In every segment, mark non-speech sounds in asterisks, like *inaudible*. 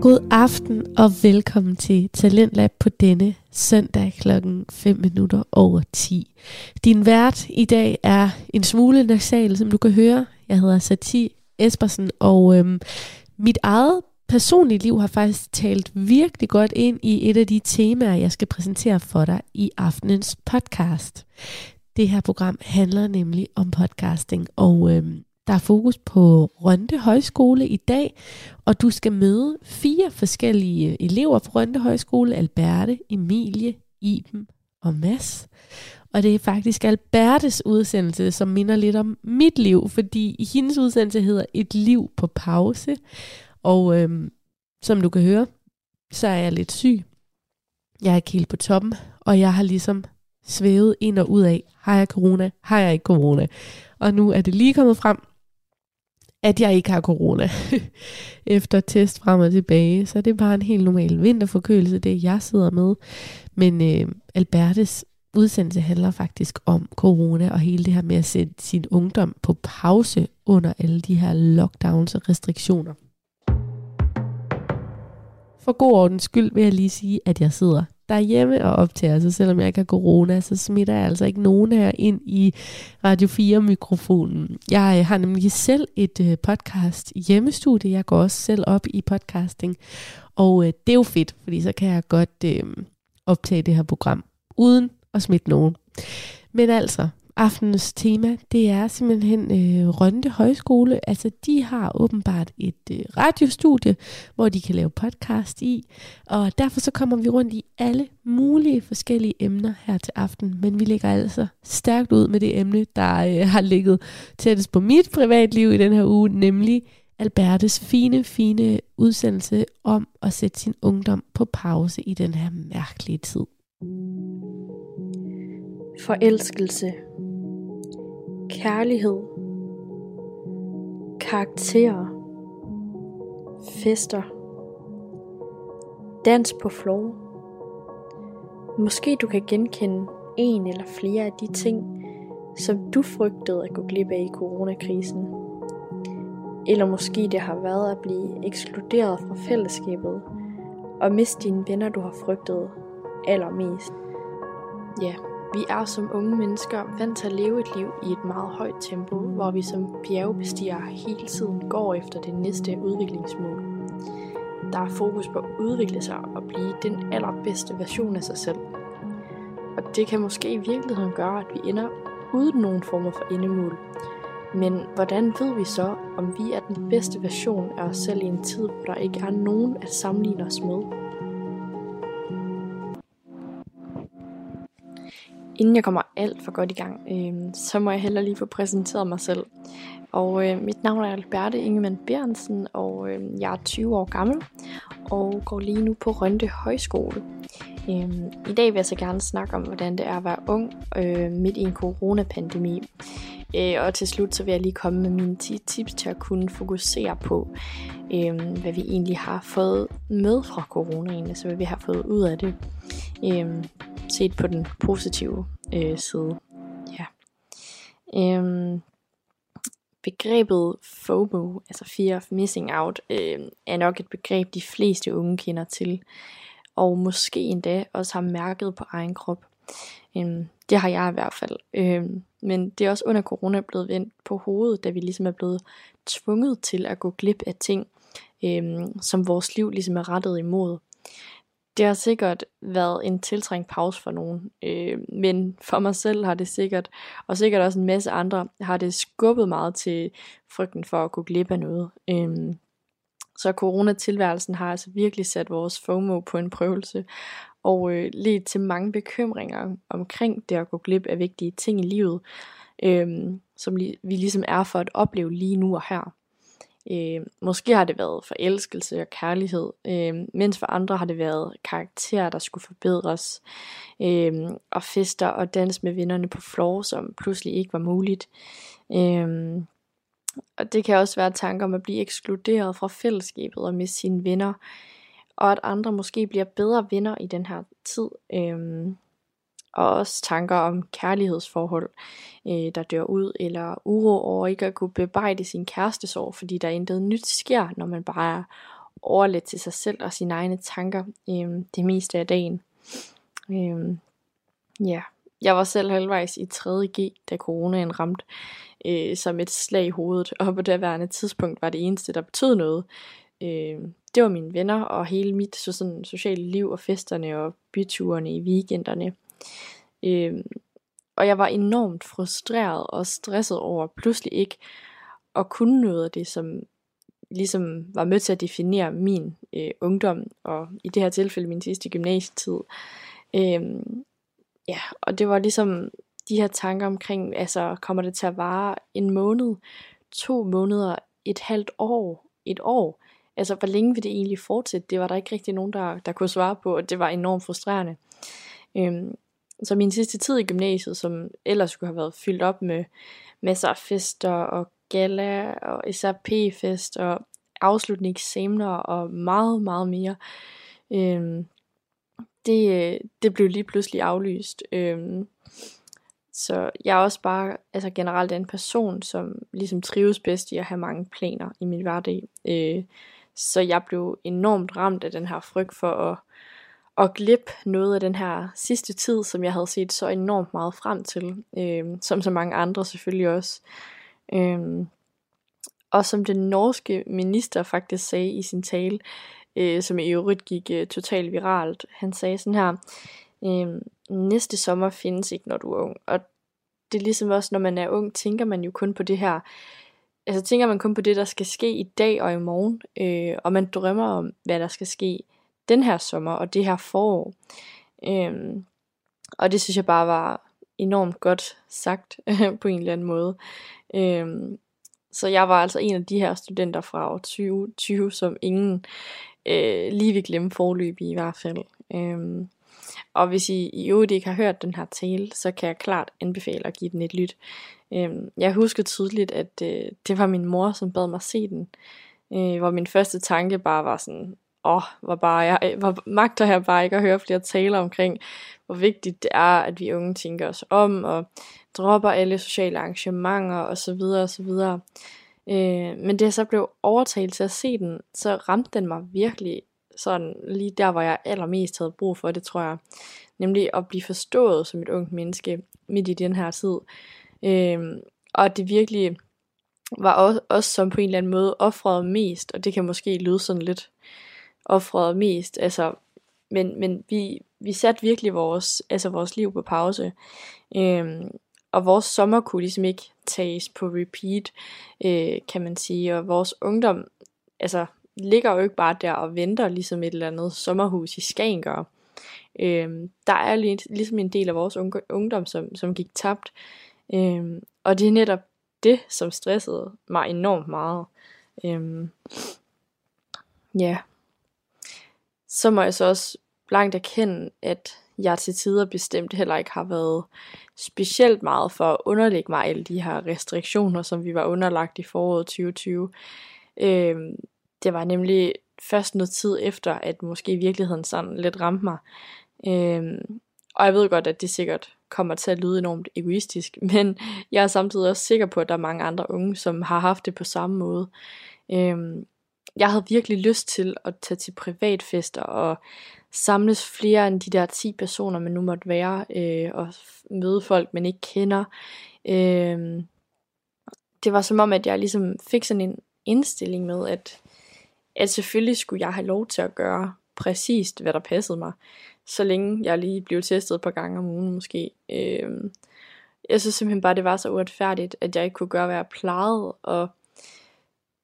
God aften og velkommen til Talentlab på denne søndag klokken 5 minutter over 10. Din vært i dag er en smule nasal, som du kan høre. Jeg hedder Sati Espersen, og øhm, mit eget personlige liv har faktisk talt virkelig godt ind i et af de temaer, jeg skal præsentere for dig i aftenens podcast. Det her program handler nemlig om podcasting, og øhm, der er fokus på Rønde Højskole i dag, og du skal møde fire forskellige øh, elever fra Rønde Højskole, Alberte, Emilie, Iben og Mads. Og det er faktisk Albertes udsendelse, som minder lidt om mit liv, fordi hendes udsendelse hedder Et liv på pause. Og øhm, som du kan høre, så er jeg lidt syg. Jeg er ikke helt på toppen, og jeg har ligesom svævet ind og ud af, har jeg corona, har jeg ikke corona. Og nu er det lige kommet frem, at jeg ikke har corona *laughs* efter test frem og tilbage. Så det er bare en helt normal vinterforkølelse, det jeg sidder med. Men øh, Albertes udsendelse handler faktisk om corona og hele det her med at sætte sin ungdom på pause under alle de her lockdowns og restriktioner. For god ordens skyld vil jeg lige sige, at jeg sidder derhjemme og optager, så selvom jeg ikke har corona, så smitter jeg altså ikke nogen her ind i Radio 4-mikrofonen. Jeg øh, har nemlig selv et øh, podcast hjemmestudie. Jeg går også selv op i podcasting, og øh, det er jo fedt, fordi så kan jeg godt øh, optage det her program uden at smitte nogen. Men altså, aftenens tema, det er simpelthen øh, Rønde Højskole. Altså, de har åbenbart et øh, radiostudie, hvor de kan lave podcast i. Og derfor så kommer vi rundt i alle mulige forskellige emner her til aften. Men vi lægger altså stærkt ud med det emne, der øh, har ligget tættest på mit privatliv i den her uge, nemlig Albertes fine, fine udsendelse om at sætte sin ungdom på pause i den her mærkelige tid. Forelskelse kærlighed, karakterer, fester, dans på floor. Måske du kan genkende en eller flere af de ting, som du frygtede at gå glip af i coronakrisen. Eller måske det har været at blive ekskluderet fra fællesskabet og miste dine venner, du har frygtet allermest. Ja, vi er som unge mennesker vant til at leve et liv i et meget højt tempo, hvor vi som bjergbestigere hele tiden går efter det næste udviklingsmål. Der er fokus på at udvikle sig og blive den allerbedste version af sig selv. Og det kan måske i virkeligheden gøre, at vi ender uden nogen former for endemål. Men hvordan ved vi så, om vi er den bedste version af os selv i en tid, hvor der ikke er nogen at sammenligne os med? Inden jeg kommer alt for godt i gang, øh, så må jeg heller lige få præsenteret mig selv. Og øh, mit navn er Alberte Ingemann Berensen, og øh, jeg er 20 år gammel og går lige nu på Rønte Højskole. Øh, I dag vil jeg så gerne snakke om, hvordan det er at være ung øh, midt i en coronapandemi. Øh, og til slut så vil jeg lige komme med mine 10 tips til at kunne fokusere på, øh, hvad vi egentlig har fået med fra coronaen, altså hvad vi har fået ud af det. Øh, set på den positive øh, side. Ja. Øhm, begrebet FOMO, altså Fear of Missing Out, øh, er nok et begreb, de fleste unge kender til, og måske endda også har mærket på egen krop. Øhm, det har jeg i hvert fald. Øhm, men det er også under corona blevet vendt på hovedet, da vi ligesom er blevet tvunget til at gå glip af ting, øhm, som vores liv ligesom er rettet imod det har sikkert været en tiltrængt pause for nogen, øh, men for mig selv har det sikkert, og sikkert også en masse andre, har det skubbet meget til frygten for at gå glip af noget. Øh, så coronatilværelsen har altså virkelig sat vores FOMO på en prøvelse, og øh, ledt til mange bekymringer omkring det at gå glip af vigtige ting i livet, øh, som vi ligesom er for at opleve lige nu og her. Øh, måske har det været forelskelse og kærlighed, øh, mens for andre har det været karakterer, der skulle forbedres, øh, og fester og dans med vennerne på floor, som pludselig ikke var muligt. Øh, og det kan også være tanker om at blive ekskluderet fra fællesskabet og med sine venner, og at andre måske bliver bedre venner i den her tid. Øh, og også tanker om kærlighedsforhold, øh, der dør ud, eller uro over ikke at kunne bebejde sin kærestesorg, fordi der intet nyt sker, når man bare er overladt til sig selv og sine egne tanker øh, det meste af dagen. Øh, ja, jeg var selv halvvejs i 3.G, da coronaen ramte øh, som et slag i hovedet, og på det tidspunkt var det eneste, der betød noget. Øh, det var mine venner og hele mit så sådan, sociale liv og festerne og byturene i weekenderne. Øh, og jeg var enormt frustreret og stresset over pludselig ikke at kunne noget af det, som ligesom var med til at definere min øh, ungdom, og i det her tilfælde min sidste gymnasietid. Øh, ja, og det var ligesom de her tanker omkring, altså kommer det til at vare en måned, to måneder, et halvt år, et år? Altså, hvor længe vil det egentlig fortsætte? Det var der ikke rigtig nogen, der, der kunne svare på, og det var enormt frustrerende. Øhm, så min sidste tid i gymnasiet, som ellers skulle have været fyldt op med masser af fester og gala og SRP-fest og afsluttende eksamener og meget, meget mere, øhm, det, øh, det blev lige pludselig aflyst. Øhm, så jeg er også bare altså generelt en person, som ligesom trives bedst i at have mange planer i min hverdag. Øh, så jeg blev enormt ramt af den her frygt for at, at glippe noget af den her sidste tid, som jeg havde set så enormt meget frem til. Øh, som så mange andre selvfølgelig også. Øh, og som den norske minister faktisk sagde i sin tale, øh, som i øvrigt gik øh, totalt viralt. Han sagde sådan her, øh, næste sommer findes ikke, når du er ung. Og det er ligesom også, når man er ung, tænker man jo kun på det her, altså tænker man kun på det, der skal ske i dag og i morgen, øh, og man drømmer om, hvad der skal ske den her sommer og det her forår. Øhm, og det synes jeg bare var enormt godt sagt *laughs* på en eller anden måde. Øhm, så jeg var altså en af de her studenter fra år 2020, som ingen øh, lige vil glemme forløb i, i hvert fald. Øhm, og hvis I i øvrigt ikke har hørt den her tale, så kan jeg klart anbefale at give den et lyt. Øhm, jeg husker tydeligt, at øh, det var min mor, som bad mig se den. Øh, hvor min første tanke bare var sådan, åh, oh, hvor, bare jeg, hvor magter jeg bare ikke at høre flere taler omkring, hvor vigtigt det er, at vi unge tænker os om, og dropper alle sociale arrangementer osv. osv. Øh, men det jeg så blev overtalt til at se den, så ramte den mig virkelig sådan lige der, hvor jeg allermest havde brug for det, tror jeg. Nemlig at blive forstået som et ungt menneske midt i den her tid. Øh, og det virkelig var også, også som på en eller anden måde offret mest, og det kan måske lyde sådan lidt offrede mest, altså, men, men vi, vi satte virkelig vores, altså vores liv på pause, øhm, og vores sommer kunne ligesom ikke tages på repeat, øh, kan man sige, og vores ungdom, altså ligger jo ikke bare der og venter, ligesom et eller andet sommerhus i Skagen gør. Øhm, der er ligesom en del af vores ungdom, som, som gik tabt. Øhm, og det er netop det, som stressede mig enormt meget. Øhm, ja. Så må jeg så også blankt erkende, at jeg til tider bestemt heller ikke har været specielt meget for at underlægge mig alle de her restriktioner, som vi var underlagt i foråret 2020. Øhm, det var nemlig først noget tid efter, at måske i virkeligheden sådan lidt ramte mig. Øhm, og jeg ved godt, at det sikkert kommer til at lyde enormt egoistisk, *laughs* men jeg er samtidig også sikker på, at der er mange andre unge, som har haft det på samme måde. Øhm, jeg havde virkelig lyst til at tage til privatfester og samles flere end de der 10 personer, man nu måtte være, øh, og møde folk, man ikke kender. Øh, det var som om, at jeg ligesom fik sådan en indstilling med, at at selvfølgelig skulle jeg have lov til at gøre præcist, hvad der passede mig, så længe jeg lige blev testet et par gange om ugen måske. Øh, jeg synes simpelthen bare, det var så uretfærdigt, at jeg ikke kunne gøre, hvad jeg plejede, og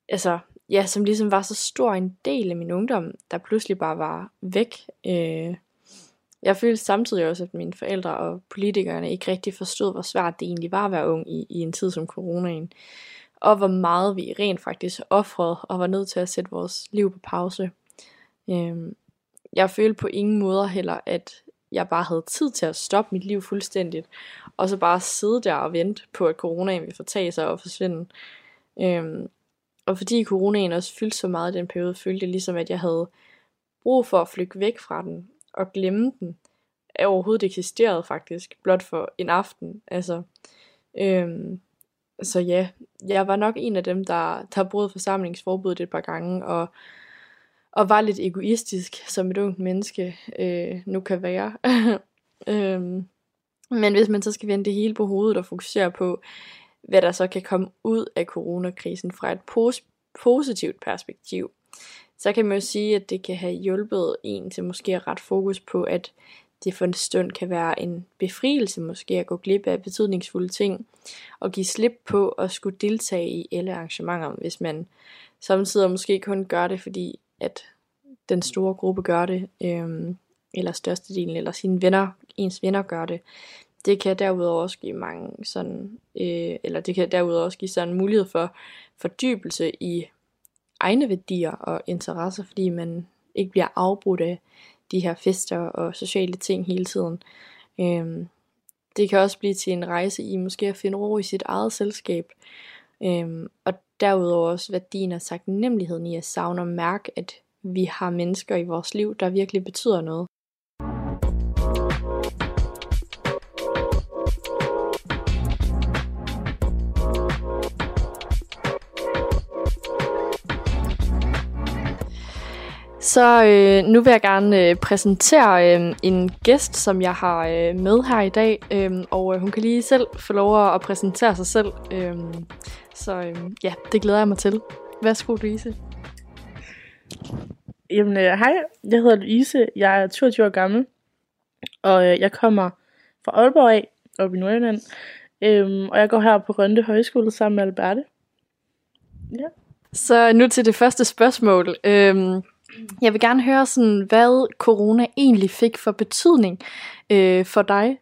altså, ja, som ligesom var så stor en del af min ungdom, der pludselig bare var væk. Øh, jeg følte samtidig også, at mine forældre og politikerne ikke rigtig forstod, hvor svært det egentlig var at være ung i, i en tid som coronaen og hvor meget vi rent faktisk offrede og var nødt til at sætte vores liv på pause. Øh, jeg følte på ingen måde heller, at jeg bare havde tid til at stoppe mit liv fuldstændigt, og så bare sidde der og vente på, at coronaen ville fortage sig og forsvinde. Øhm, og fordi coronaen også fyldte så meget i den periode, følte jeg ligesom, at jeg havde brug for at flygte væk fra den og glemme den. Jeg overhovedet eksisterede faktisk, blot for en aften. Altså, øhm, så ja, jeg var nok en af dem, der, der brød forsamlingsforbuddet et par gange, og, og var lidt egoistisk, som et ungt menneske øh, nu kan være. *laughs* øhm, men hvis man så skal vende det hele på hovedet og fokusere på, hvad der så kan komme ud af coronakrisen fra et pos- positivt perspektiv, så kan man jo sige, at det kan have hjulpet en til måske at ret fokus på, at det for en stund kan være en befrielse måske at gå glip af betydningsfulde ting, og give slip på at skulle deltage i alle arrangementer, hvis man samtidig måske kun gør det, fordi at den store gruppe gør det, øhm, eller størstedelen, eller sine venner, ens venner gør det. Det kan derudover også give mange sådan, øh, eller det kan derudover også give sådan mulighed for fordybelse i egne værdier og interesser, fordi man ikke bliver afbrudt af de her fester og sociale ting hele tiden. Øhm, det kan også blive til en rejse i måske at finde ro i sit eget selskab. Øhm, og derudover også værdien og taknemmeligheden i at savne og mærke, at vi har mennesker i vores liv, der virkelig betyder noget. Så øh, nu vil jeg gerne øh, præsentere øh, en gæst, som jeg har øh, med her i dag, øh, og øh, hun kan lige selv få lov at præsentere sig selv. Øh, så øh, ja, det glæder jeg mig til. Værsgo, Louise. Jamen, øh, hej. Jeg hedder Louise. Jeg er 22 år gammel, og øh, jeg kommer fra Aalborg af, oppe i Nordjylland. Øhm, og jeg går her på Rønde Højskole sammen med Alberte. Ja. Så nu til det første spørgsmål. Øhm, jeg vil gerne høre, sådan, hvad corona egentlig fik for betydning øh, for dig.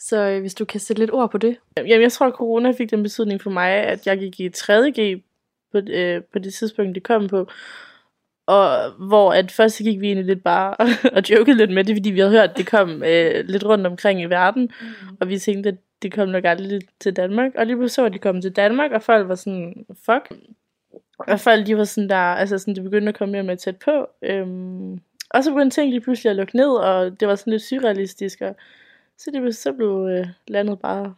Så øh, hvis du kan sætte lidt ord på det. Jamen, jeg tror, at corona fik den betydning for mig, at jeg gik i 3.G på, øh, på det tidspunkt, det kom på. Og hvor at først gik vi egentlig lidt bare *laughs* og jokede lidt med det, fordi vi havde hørt, at det kom øh, lidt rundt omkring i verden. Mm. Og vi tænkte, at det kom nok aldrig til Danmark. Og lige pludselig så, at de kom til Danmark, og folk var sådan, fuck, og folk, de var sådan der, altså sådan, det begyndte at komme mere med tæt på. Øhm, og så begyndte ting lige pludselig at lukke ned, og det var sådan lidt surrealistisk, og så, det, så blev øh, landet bare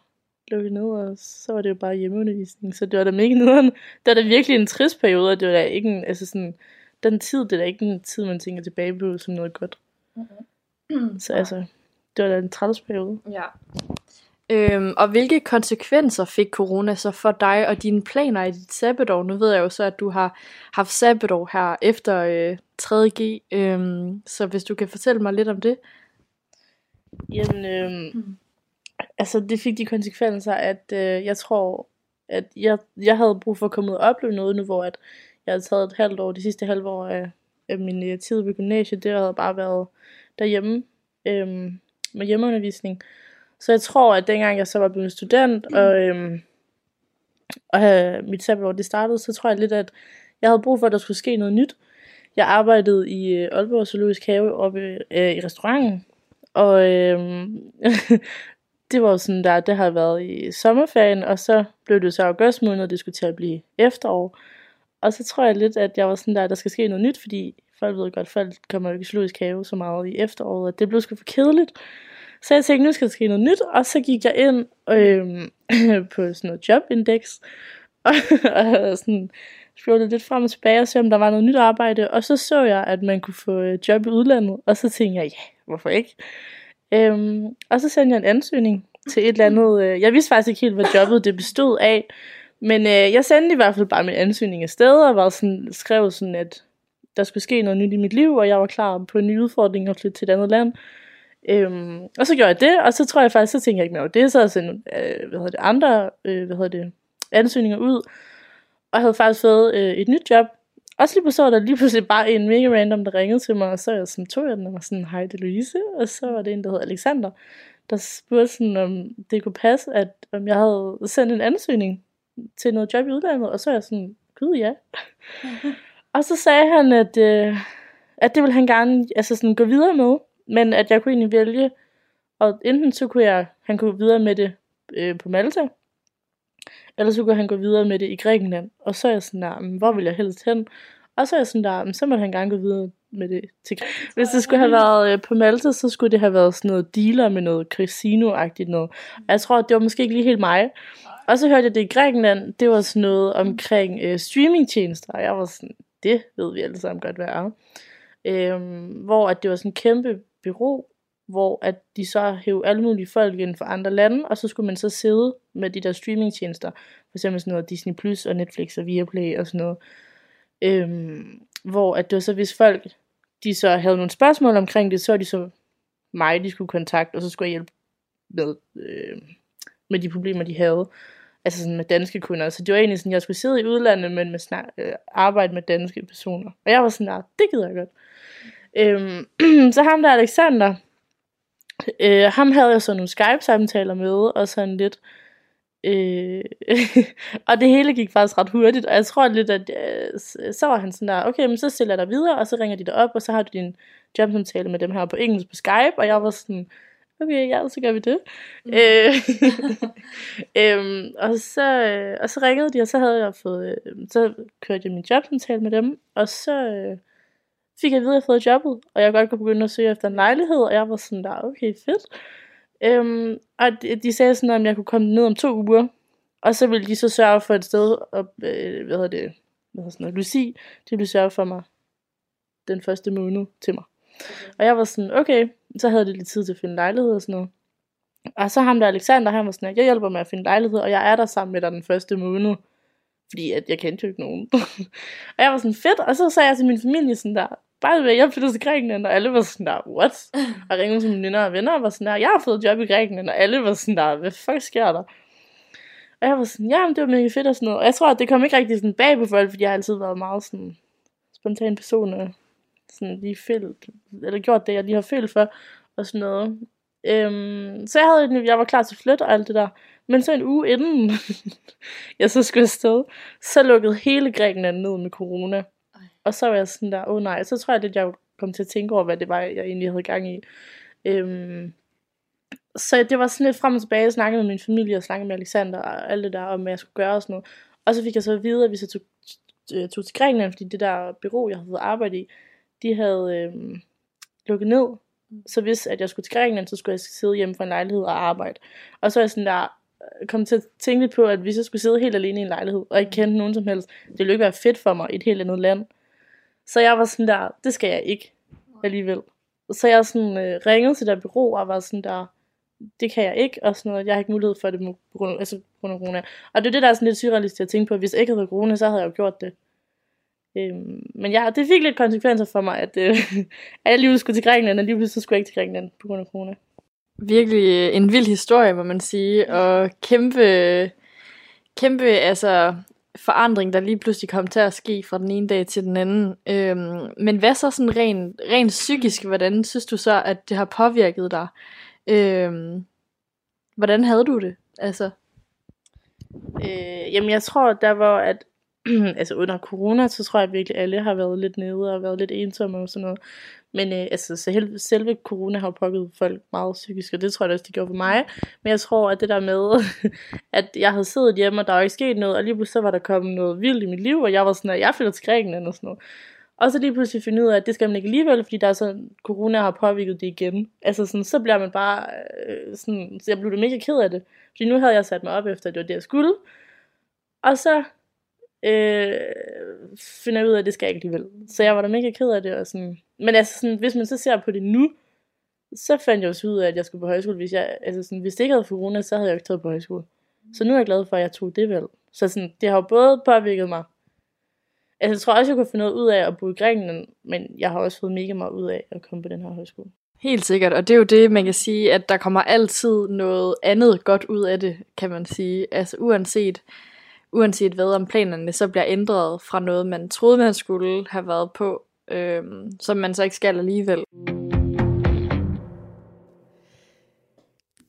lukket ned, og så var det jo bare hjemmeundervisning, så det var da mega nederen. Det var da virkelig en trist periode, og det var da ikke en, altså sådan, den tid, det er da ikke en tid, man tænker tilbage på som noget godt. Mm-hmm. Så altså, det var da en træls periode. Ja. Øhm, og hvilke konsekvenser fik corona så for dig og dine planer i dit sabbatår? Nu ved jeg jo så, at du har haft sabbatår her efter øh, 3.G, øhm, så hvis du kan fortælle mig lidt om det. Jamen, øhm, mm. altså det fik de konsekvenser, at øh, jeg tror, at jeg, jeg havde brug for at komme ud og opleve noget nu, hvor at jeg havde taget et halvt år, de sidste halve år af, af min øh, tid ved gymnasiet, det havde bare været derhjemme øhm, med hjemmeundervisning. Så jeg tror, at dengang jeg så var blevet student, mm. og, øhm, og havde mit sabbatår det startede, så tror jeg lidt, at jeg havde brug for, at der skulle ske noget nyt. Jeg arbejdede i øh, Aalborg Zoologisk Have oppe øh, i restauranten, og øhm, *laughs* det var jo sådan der, det har været i sommerferien, og så blev det så august måned, det skulle til at blive efterår. Og så tror jeg lidt, at jeg var sådan der, at der skal ske noget nyt, fordi folk ved godt, folk kommer jo ikke i zoologisk have så meget i efteråret, at det blev sgu for kedeligt. Så jeg tænkte, nu skal der ske noget nyt, og så gik jeg ind øh, *laughs* på sådan noget jobindex, *laughs* og, og sådan scrollede lidt frem og tilbage og se, om der var noget nyt arbejde, og så så jeg, at man kunne få øh, job i udlandet, og så tænkte jeg, ja, hvorfor ikke? Øhm, og så sendte jeg en ansøgning til et eller andet, øh, jeg vidste faktisk ikke helt, hvad jobbet det bestod af, men øh, jeg sendte i hvert fald bare min ansøgning afsted, og var sådan, skrev sådan, at der skulle ske noget nyt i mit liv, og jeg var klar på en ny udfordring og flytte til et andet land. Øhm, og så gjorde jeg det, og så tror jeg faktisk, så tænkte jeg ikke mere over det, så jeg sendte øh, hvad hedder det, andre øh, hvad hedder det, ansøgninger ud, og havde faktisk fået øh, et nyt job. Og så lige pludselig var der lige pludselig bare en mega random, der ringede til mig, og så jeg sådan, tog jeg den og var sådan, hej, det er Louise, og så var det en, der hed Alexander, der spurgte sådan, om det kunne passe, at om jeg havde sendt en ansøgning til noget job i udlandet, og så er jeg sådan, gud ja. Mhm og så sagde han, at, øh, at det ville han gerne altså sådan, gå videre med, men at jeg kunne egentlig vælge, og enten så kunne jeg, han kunne gå videre med det øh, på Malta, eller så kunne han gå videre med det i Grækenland. Og så er jeg sådan der, hvor vil jeg helst hen? Og så er jeg sådan der, så må han gerne gå videre med det til Hvis det skulle have været øh, på Malta, så skulle det have været sådan noget dealer med noget casino-agtigt noget. Og jeg tror, det var måske ikke lige helt mig. Og så hørte jeg det i Grækenland, det var sådan noget omkring øh, streamingtjenester, og jeg var sådan, det ved vi alle sammen godt, hvad er. Øhm, hvor at det var sådan en kæmpe bureau, hvor at de så hævde alle mulige folk ind fra andre lande, og så skulle man så sidde med de der streamingtjenester, for eksempel sådan noget Disney Plus og Netflix og Viaplay og sådan noget, øhm, hvor at det var så, hvis folk, de så havde nogle spørgsmål omkring det, så var de så mig, de skulle kontakte, og så skulle jeg hjælpe med, øh, med de problemer, de havde. Altså sådan med danske kunder. Så det var egentlig sådan, jeg skulle sidde i udlandet, men med snak, øh, arbejde med danske personer. Og jeg var sådan, nej, det gider jeg godt. Øhm, *clears throat* så ham der Alexander, øh, ham havde jeg så nogle Skype-samtaler med, og sådan lidt. Øh, *laughs* og det hele gik faktisk ret hurtigt, og jeg tror lidt, at øh, så var han sådan der, okay, men så stiller jeg dig videre, og så ringer de dig op, og så har du din jobsamtale med dem her på engelsk på Skype, og jeg var sådan, okay, ja, så gør vi det. Mm. Øh, *laughs* øhm, og, så, øh, og så ringede de, og så havde jeg fået, øh, så kørte jeg min jobsamtale med dem, og så øh, fik jeg at vide, at jeg havde fået jobbet, og jeg godt kunne begynde at søge efter en lejlighed, og jeg var sådan der, okay, fedt. Øhm, og de, de sagde sådan, at jeg kunne komme ned om to uger, og så ville de så sørge for et sted, op, øh, hvad hedder det, hvad hedder sådan noget, Lucy, de ville sørge for mig den første måned til mig. Okay. Og jeg var sådan, okay, så havde de lidt tid til at finde lejlighed og sådan noget. Og så ham der Alexander, han var sådan, jeg hjælper med at finde lejlighed, og jeg er der sammen med dig den første måned. Fordi at jeg kendte jo ikke nogen. *laughs* og jeg var sådan, fedt, og så sagde jeg til min familie sådan der, bare ved, jeg flyttede til Grækenland, og alle var sådan der, what? *laughs* Og ringede til mine venner og venner, og var sådan der, jeg har fået job i Grækenland, og alle var sådan der, hvad fuck sker der? Og jeg var sådan, ja, men det var mega fedt og sådan noget. Og jeg tror, at det kom ikke rigtig sådan bag på folk, fordi jeg har altid været meget sådan spontan person, og sådan lige følt, eller gjort det, jeg lige har følt for, og sådan noget. Øhm, så jeg, havde, jeg var klar til flytte og alt det der. Men så en uge inden *laughs* jeg så skulle afsted, så lukkede hele Grækenland ned med corona. Ej. Og så var jeg sådan der, åh oh, nej, så tror jeg, at jeg kom til at tænke over, hvad det var, jeg egentlig havde gang i. Øhm, så det var sådan lidt frem og tilbage, jeg snakkede med min familie, og snakkede med Alexander og alt det der, om hvad jeg skulle gøre og sådan noget. Og så fik jeg så at vide, at vi så tog, tog til Grækenland, fordi det der bureau, jeg havde arbejdet i, de havde øh, lukket ned. Så hvis at jeg skulle til Grækenland, så skulle jeg sidde hjemme fra en lejlighed og arbejde. Og så er jeg sådan der, øh, kom til at tænke lidt på, at hvis jeg skulle sidde helt alene i en lejlighed, og ikke kende nogen som helst, det ville ikke være fedt for mig i et helt andet land. Så jeg var sådan der, det skal jeg ikke alligevel. Så jeg sådan øh, ringede til der bureau og var sådan der, det kan jeg ikke, og sådan noget, jeg har ikke mulighed for det på grund, altså på grund af corona. Og det er det, der er sådan lidt surrealistisk at tænke på, hvis jeg ikke havde corona, så havde jeg jo gjort det. Øhm, men ja, det fik lidt konsekvenser for mig, at, øh, *laughs* at jeg lige skulle til Grækenland, og lige pludselig skulle jeg ikke til Grækenland på grund af corona. Virkelig øh, en vild historie, må man sige, og kæmpe, kæmpe altså, forandring, der lige pludselig kom til at ske fra den ene dag til den anden. Øhm, men hvad så sådan rent, rent psykisk, hvordan synes du så, at det har påvirket dig? Øhm, hvordan havde du det? Altså? Øh, jamen jeg tror, der var, at *clears throat* altså under corona, så tror jeg virkelig, at alle har været lidt nede og været lidt ensomme og sådan noget. Men øh, altså, så selve corona har påvirket folk meget psykisk, og det tror jeg også, det gjorde for mig. Men jeg tror, at det der med, *laughs* at jeg havde siddet hjemme, og der var ikke sket noget, og lige pludselig så var der kommet noget vildt i mit liv, og jeg var sådan, at jeg flytter til Grækenland og sådan noget. Og så lige pludselig finde ud af, at det skal man ikke alligevel, fordi der er sådan, corona har påvirket det igen. Altså sådan, så bliver man bare, øh, sådan, så jeg blev mega ked af det. Fordi nu havde jeg sat mig op efter, at det var det, jeg skulle. Og så øh, finder jeg ud af, at det skal jeg ikke alligevel. Så jeg var da mega ked af det. Og sådan. Men altså, sådan, hvis man så ser på det nu, så fandt jeg også ud af, at jeg skulle på højskole. Hvis, jeg, altså sådan, hvis det ikke havde corona, så havde jeg ikke taget på højskole. Så nu er jeg glad for, at jeg tog det vel. Så sådan, det har jo både påvirket mig. Altså, jeg tror også, jeg kunne finde noget ud af at bo i Grækenland, men jeg har også fået mega meget ud af at komme på den her højskole. Helt sikkert, og det er jo det, man kan sige, at der kommer altid noget andet godt ud af det, kan man sige. Altså uanset, uanset hvad om planerne så bliver ændret fra noget, man troede, man skulle have været på, øhm, som man så ikke skal alligevel.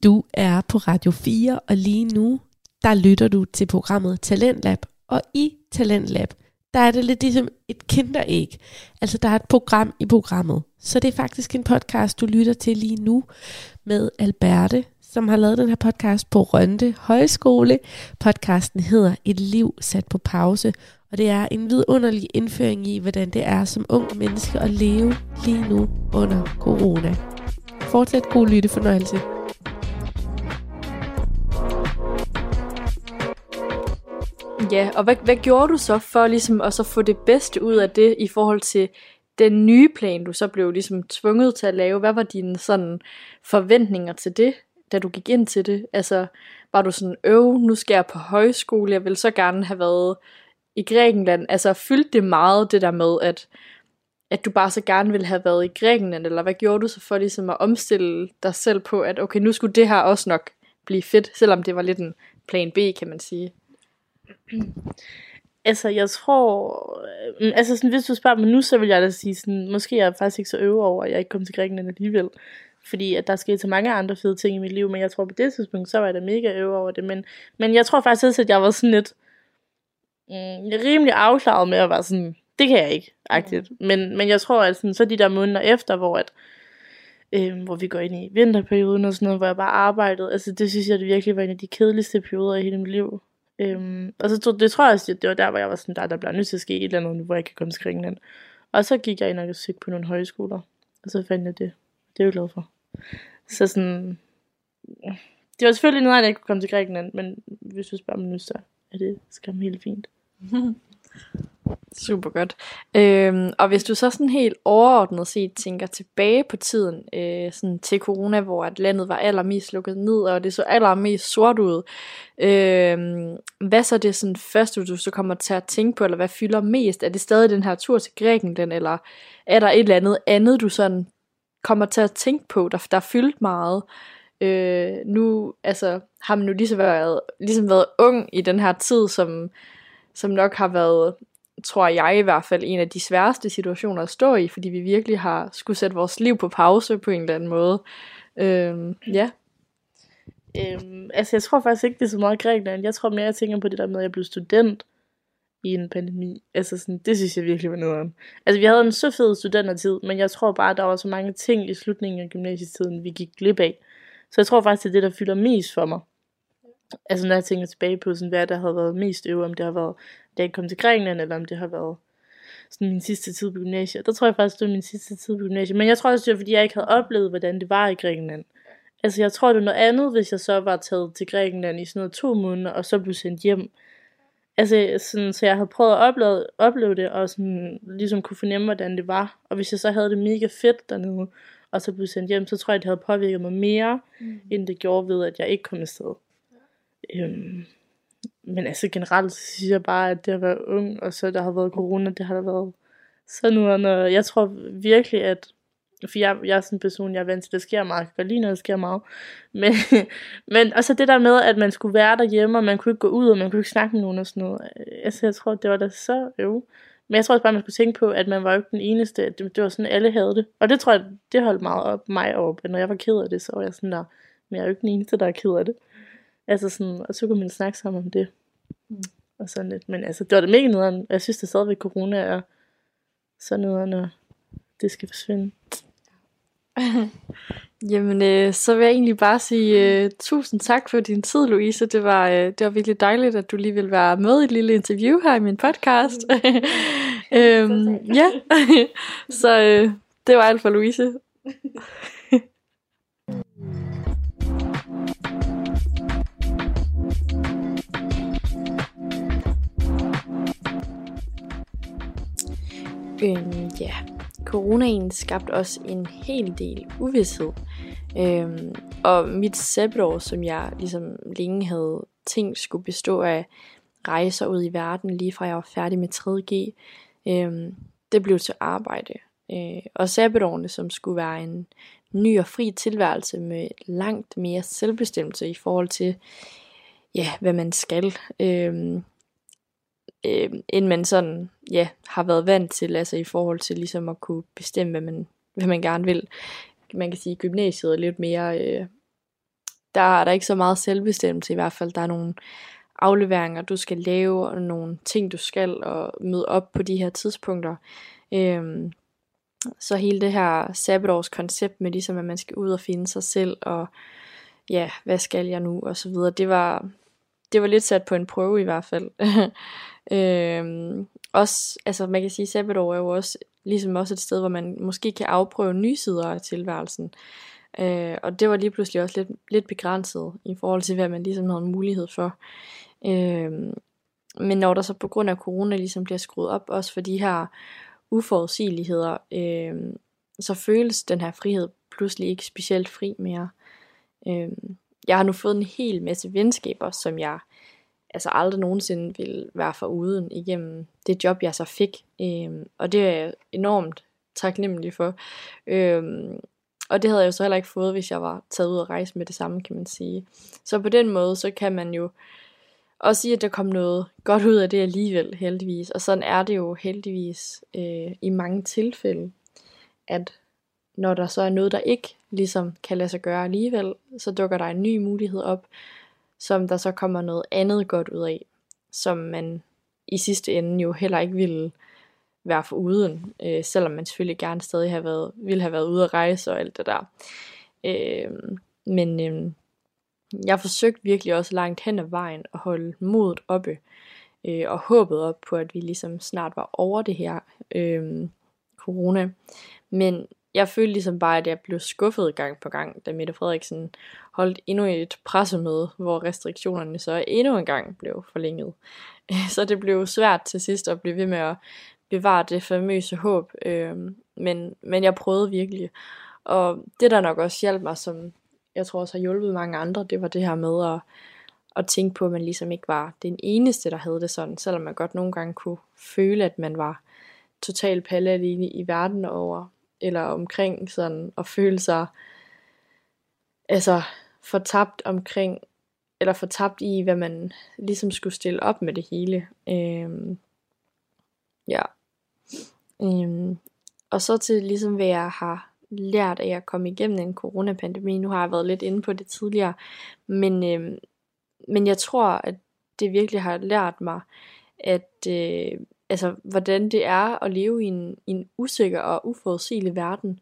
Du er på Radio 4, og lige nu, der lytter du til programmet Talentlab. Og i Talentlab, der er det lidt ligesom et kinderæg. Altså der er et program i programmet. Så det er faktisk en podcast, du lytter til lige nu med Alberte, som har lavet den her podcast på Rønte Højskole. Podcasten hedder Et liv sat på pause, og det er en vidunderlig indføring i, hvordan det er som ung menneske at leve lige nu under corona. Fortsæt god lyttefornøjelse. Ja, og hvad, hvad gjorde du så for ligesom at så få det bedste ud af det i forhold til den nye plan, du så blev ligesom tvunget til at lave? Hvad var dine sådan forventninger til det, da du gik ind til det? Altså, var du sådan, øv, nu skal jeg på højskole, jeg vil så gerne have været i Grækenland. Altså, fyldte det meget det der med, at, at du bare så gerne ville have været i Grækenland, eller hvad gjorde du så for ligesom at omstille dig selv på, at okay, nu skulle det her også nok blive fedt, selvom det var lidt en plan B, kan man sige? *clears throat* Altså, jeg tror... øh, Altså, sådan, hvis du spørger mig nu, så vil jeg da sige sådan... Måske er jeg faktisk ikke så øve over, at jeg ikke kom til Grækenland alligevel. Fordi at der skete så mange andre fede ting i mit liv. Men jeg tror på det tidspunkt, så var jeg da mega øve over det. Men, men jeg tror faktisk også, at jeg var sådan lidt... Mm, rimelig afklaret med at være sådan... Det kan jeg ikke, agtigt. Men, men jeg tror, at sådan, så de der måneder efter, hvor at øh, hvor vi går ind i vinterperioden og sådan noget, hvor jeg bare arbejdede. Altså det synes jeg, det virkelig var en af de kedeligste perioder i hele mit liv. Øhm, og så det tror jeg også, at det var der, hvor jeg var sådan, der, der bliver nødt til at ske et eller andet, nu, hvor jeg kan komme til Grækenland. Og så gik jeg ind og søgte på nogle højskoler, og så fandt jeg det. Det er jeg glad for. Så sådan, det var selvfølgelig noget, at jeg ikke kunne komme til Grækenland, men hvis du spørger mig nu, så er det skam helt fint. *laughs* Super godt. Øhm, og hvis du så sådan helt overordnet set tænker tilbage på tiden øh, sådan til corona, hvor at landet var allermest lukket ned, og det så allermest sort ud, øh, hvad så det sådan første, du så kommer til at tænke på, eller hvad fylder mest? Er det stadig den her tur til Grækenland, eller er der et eller andet andet, du sådan kommer til at tænke på, der, der er fyldt meget? Øh, nu altså, har man nu ligesom været, ligesom været ung i den her tid, som, som nok har været tror jeg i hvert fald, en af de sværeste situationer at stå i, fordi vi virkelig har skulle sætte vores liv på pause på en eller anden måde. Øhm, ja. Øhm, altså jeg tror faktisk ikke, det er så meget Grækenland. Jeg tror mere, jeg tænker på det der med, at jeg blev student i en pandemi. Altså sådan, det synes jeg virkelig var noget Altså vi havde en så fed studentertid, men jeg tror bare, der var så mange ting i slutningen af gymnasietiden, vi gik glip af. Så jeg tror faktisk, det er det, der fylder mest for mig. Altså når jeg tænker tilbage på, sådan, hvad der har været mest øve, om det har været, da jeg kom til Grækenland, eller om det har været sådan min sidste tid på gymnasiet. Der tror jeg faktisk, det var min sidste tid på gymnasiet. Men jeg tror også, det var, fordi jeg ikke havde oplevet, hvordan det var i Grækenland. Altså jeg tror, det var noget andet, hvis jeg så var taget til Grækenland i sådan noget to måneder, og så blev sendt hjem. Altså sådan, så jeg havde prøvet at opleve, opleve det, og sådan, ligesom kunne fornemme, hvordan det var. Og hvis jeg så havde det mega fedt dernede, og så blev sendt hjem, så tror jeg, det havde påvirket mig mere, mm. end det gjorde ved, at jeg ikke kom afsted. Øhm, men altså generelt så synes jeg bare, at det at være ung, og så der har været corona, det har der været sådan noget. Og jeg tror virkelig, at for jeg, jeg er sådan en person, jeg er vant til, det sker meget. Jeg kan lide, når det sker meget. Men, *laughs* men også det der med, at man skulle være derhjemme, og man kunne ikke gå ud, og man kunne ikke snakke med nogen og sådan noget. Altså, jeg tror, det var da så øv. Men jeg tror også bare, man skulle tænke på, at man var jo ikke den eneste. Det, det var sådan, alle havde det. Og det tror jeg, det holdt meget op mig op. At når jeg var ked af det, så var jeg sådan der, men jeg er jo ikke den eneste, der er ked af det. Altså sådan, og så kunne man snakke sammen om det. Mm. Og sådan lidt. Men altså, det var det mega nederen. Jeg synes, det stadigvæk corona er så nederen, når det skal forsvinde. *laughs* Jamen, øh, så vil jeg egentlig bare sige uh, tusind tak for din tid, Louise. Det var, uh, det var virkelig dejligt, at du lige ville være med i et lille interview her i min podcast. *laughs* øhm, ja, *laughs* så uh, det var alt for Louise. Øhm, ja, coronaen skabte også en hel del uvidshed. Øhm, og mit sabbatår, som jeg ligesom længe havde tænkt skulle bestå af rejser ud i verden, lige fra jeg var færdig med 3G, øhm, det blev til arbejde. Øh, og sabbatårene, som skulle være en ny og fri tilværelse med langt mere selvbestemmelse i forhold til, ja, hvad man skal. Øhm, øh, end man sådan, ja, har været vant til, altså i forhold til ligesom at kunne bestemme, hvad man, hvad man gerne vil. Man kan sige, at gymnasiet er lidt mere, øh, der er der ikke så meget selvbestemmelse i hvert fald. Der er nogle afleveringer, du skal lave, og nogle ting, du skal, og møde op på de her tidspunkter. Øh, så hele det her sabbatårs koncept med ligesom, at man skal ud og finde sig selv, og ja, hvad skal jeg nu, og så videre, det var, det var lidt sat på en prøve i hvert fald. *laughs* øhm, også, altså man kan sige, sabbatår er jo også ligesom også et sted, hvor man måske kan afprøve nye sider af tilværelsen. Øh, og det var lige pludselig også lidt, lidt begrænset i forhold til, hvad man ligesom havde mulighed for. Øh, men når der så på grund af corona ligesom bliver skruet op, også for de her uforudsigeligheder, øh, så føles den her frihed pludselig ikke specielt fri mere. Øh, jeg har nu fået en hel masse venskaber, som jeg altså aldrig nogensinde ville være for uden igennem det job, jeg så fik. Øh, og det er jeg enormt taknemmelig for. Øh, og det havde jeg jo så heller ikke fået, hvis jeg var taget ud og rejse med det samme, kan man sige. Så på den måde, så kan man jo også sige, at der kom noget godt ud af det alligevel, heldigvis. Og sådan er det jo heldigvis øh, i mange tilfælde, at når der så er noget, der ikke ligesom kan lade sig gøre alligevel, så dukker der en ny mulighed op, som der så kommer noget andet godt ud af, som man i sidste ende jo heller ikke ville være for uden, øh, selvom man selvfølgelig gerne stadig have været, ville have været ude at rejse og alt det der. Øh, men øh, jeg forsøgte virkelig også langt hen ad vejen at holde modet oppe, øh, og håbet op på, at vi ligesom snart var over det her øh, corona. Men jeg følte ligesom bare, at jeg blev skuffet gang på gang, da Mette Frederiksen holdt endnu et pressemøde, hvor restriktionerne så endnu en gang blev forlænget. *laughs* Så det blev svært til sidst at blive ved med at bevare det famøse håb, øh, men, men jeg prøvede virkelig. Og det der nok også hjalp mig, som jeg tror også har hjulpet mange andre, det var det her med at, at tænke på, at man ligesom ikke var den eneste, der havde det sådan, selvom man godt nogle gange kunne føle, at man var totalt palle alene i verden over, eller omkring sådan, og føle sig altså fortabt omkring, eller fortabt i, hvad man ligesom skulle stille op med det hele. Øhm, ja. Øhm, og så til ligesom, hvad jeg har lært af at komme igennem en coronapandemi. Nu har jeg været lidt inde på det tidligere, men, øhm, men jeg tror, at det virkelig har lært mig, at øh, altså, hvordan det er at leve i en, i en usikker og uforudsigelig verden.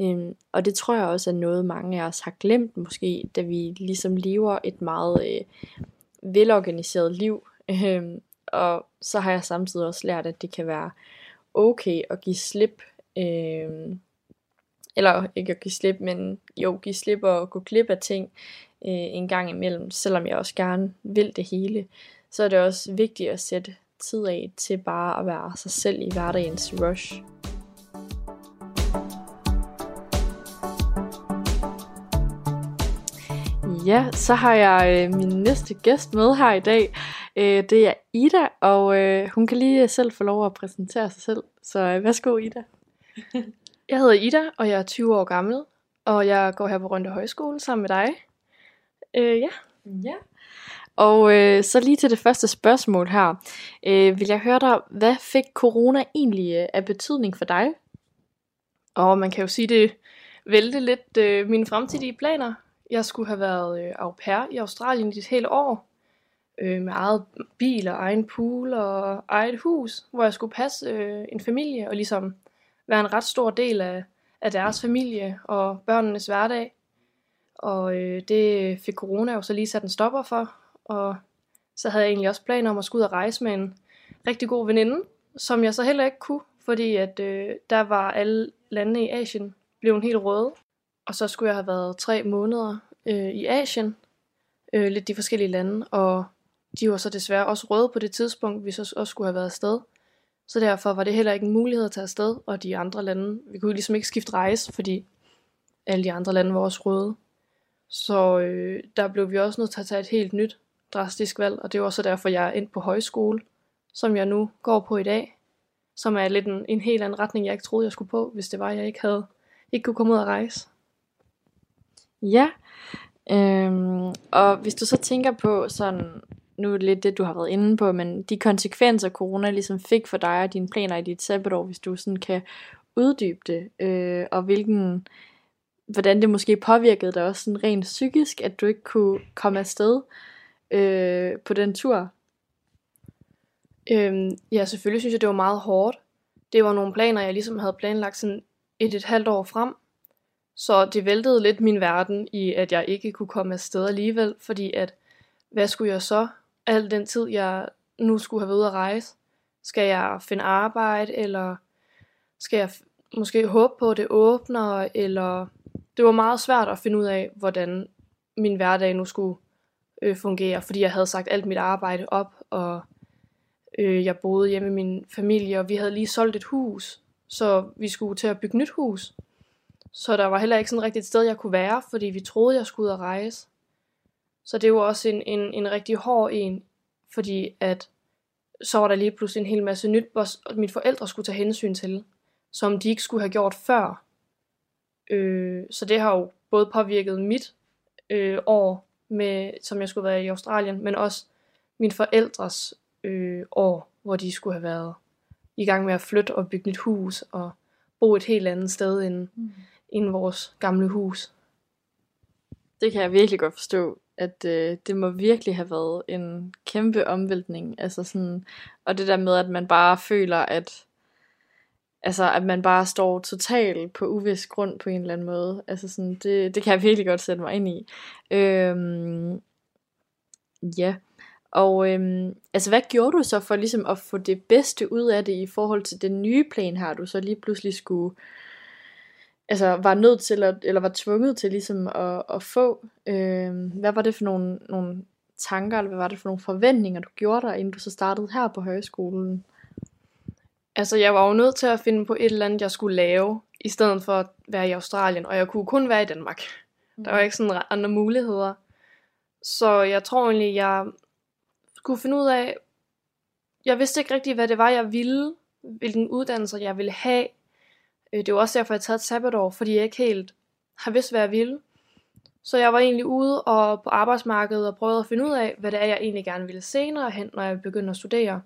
Øhm, og det tror jeg også er noget, mange af os har glemt måske, da vi ligesom lever et meget øh, velorganiseret liv. Øhm, og så har jeg samtidig også lært, at det kan være okay at give slip. Øhm, eller ikke at give slip, men jo, give slip og gå glip af ting øh, en gang imellem, selvom jeg også gerne vil det hele. Så er det også vigtigt at sætte tid af til bare at være sig selv i hverdagens rush. Ja, så har jeg øh, min næste gæst med her i dag. Øh, det er Ida, og øh, hun kan lige selv få lov at præsentere sig selv. Så øh, værsgo Ida. *laughs* jeg hedder Ida, og jeg er 20 år gammel, og jeg går her på Rønde Højskole sammen med dig. Øh, ja. Ja. Og øh, så lige til det første spørgsmål her. Øh, vil jeg høre dig, hvad fik corona egentlig øh, af betydning for dig? Og man kan jo sige, det vælte lidt øh, mine fremtidige planer. Jeg skulle have været øh, au pair i Australien i et helt år. Øh, med eget bil og egen pool og eget hus, hvor jeg skulle passe øh, en familie og ligesom være en ret stor del af, af deres familie og børnenes hverdag. Og øh, det fik corona jo så lige sat en stopper for, og så havde jeg egentlig også planer om at skulle ud og rejse med en rigtig god veninde, som jeg så heller ikke kunne, fordi at øh, der var alle landene i Asien blevet helt røde. Og så skulle jeg have været tre måneder øh, i Asien, øh, lidt de forskellige lande, og de var så desværre også røde på det tidspunkt, vi så også skulle have været afsted. Så derfor var det heller ikke en mulighed at tage afsted, og de andre lande, vi kunne ligesom ikke skifte rejse, fordi alle de andre lande var også røde. Så øh, der blev vi også nødt til at tage et helt nyt drastisk valg, og det var også derfor, jeg er endt på højskole, som jeg nu går på i dag, som er lidt en, en helt anden retning, jeg ikke troede, jeg skulle på, hvis det var, jeg ikke havde ikke kunne komme ud og rejse. Ja, øhm, og hvis du så tænker på sådan, nu er det lidt det, du har været inde på, men de konsekvenser, corona ligesom fik for dig og dine planer i dit sabbatår, hvis du sådan kan uddybe det, øh, og hvilken, hvordan det måske påvirkede dig også sådan rent psykisk, at du ikke kunne komme afsted øh, på den tur? Øhm, ja, selvfølgelig synes jeg, det var meget hårdt. Det var nogle planer, jeg ligesom havde planlagt sådan et et halvt år frem. Så det væltede lidt min verden i, at jeg ikke kunne komme afsted alligevel, fordi at, hvad skulle jeg så? Al den tid, jeg nu skulle have været ude at rejse. Skal jeg finde arbejde, eller skal jeg måske håbe på, at det åbner, eller det var meget svært at finde ud af, hvordan min hverdag nu skulle øh, fungere, fordi jeg havde sagt alt mit arbejde op, og Øh, jeg boede hjemme med min familie, og vi havde lige solgt et hus, så vi skulle til at bygge nyt hus. Så der var heller ikke sådan rigtigt et sted, jeg kunne være, fordi vi troede, jeg skulle ud og rejse. Så det var også en, en, en rigtig hård en, fordi at så var der lige pludselig en hel masse nyt, hvor mine forældre skulle tage hensyn til, som de ikke skulle have gjort før. Øh, så det har jo både påvirket mit øh, år, med, som jeg skulle være i Australien, men også mine forældres øh, år, hvor de skulle have været i gang med at flytte og bygge nyt hus og bo et helt andet sted end, mm. end vores gamle hus. Det kan jeg virkelig godt forstå, at øh, det må virkelig have været en kæmpe omvæltning. Altså sådan, og det der med, at man bare føler, at altså, at man bare står totalt på uvis grund på en eller anden måde. Altså sådan, det, det kan jeg virkelig godt sætte mig ind i. Øhm, ja. Og øhm, altså, hvad gjorde du så for ligesom at få det bedste ud af det i forhold til den nye plan her, du så lige pludselig skulle, altså var nødt til, at, eller var tvunget til ligesom at, at få? Øhm, hvad var det for nogle, nogle tanker, eller hvad var det for nogle forventninger, du gjorde dig, inden du så startede her på højskolen? Altså, jeg var jo nødt til at finde på et eller andet, jeg skulle lave, i stedet for at være i Australien, og jeg kunne kun være i Danmark. Mm. Der var ikke sådan andre muligheder. Så jeg tror egentlig, jeg skulle finde ud af, jeg vidste ikke rigtig, hvad det var, jeg ville, hvilken uddannelse jeg ville have. Øh, det var også derfor, jeg taget et sabbatår, fordi jeg ikke helt har vidst, hvad jeg ville. Så jeg var egentlig ude og på arbejdsmarkedet og prøvede at finde ud af, hvad det er, jeg egentlig gerne ville senere hen, når jeg begyndte at studere.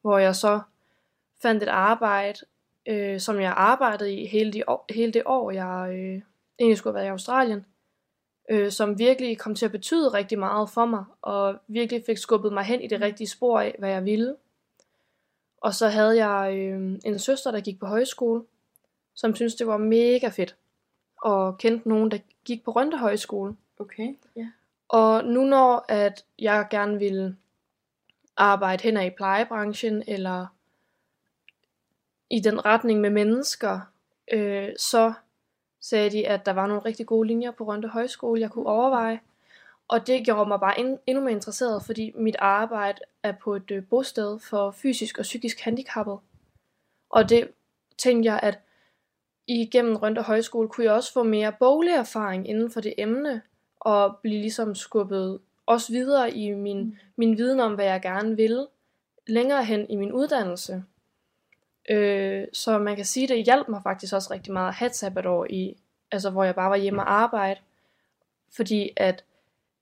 Hvor jeg så fandt et arbejde, øh, som jeg arbejdede i hele, de år, hele det år, jeg øh, egentlig skulle have været i Australien, øh, som virkelig kom til at betyde rigtig meget for mig, og virkelig fik skubbet mig hen i det rigtige spor af, hvad jeg ville. Og så havde jeg øh, en søster, der gik på højskole, som syntes, det var mega fedt, og kendte nogen, der gik på Rønte Højskole. Okay, ja. Yeah. Og nu når at jeg gerne ville arbejde hen i plejebranchen, eller i den retning med mennesker, øh, så sagde de, at der var nogle rigtig gode linjer på Rønte Højskole, jeg kunne overveje. Og det gjorde mig bare endnu mere interesseret, fordi mit arbejde er på et øh, bosted for fysisk og psykisk handicappet. Og det tænkte jeg, at igennem Rønte Højskole kunne jeg også få mere boglig erfaring inden for det emne, og blive ligesom skubbet også videre i min, mm. min viden om, hvad jeg gerne vil, længere hen i min uddannelse. Øh, så man kan sige, det hjalp mig faktisk også rigtig meget at have et sabbatår i, altså hvor jeg bare var hjemme og arbejde. Fordi at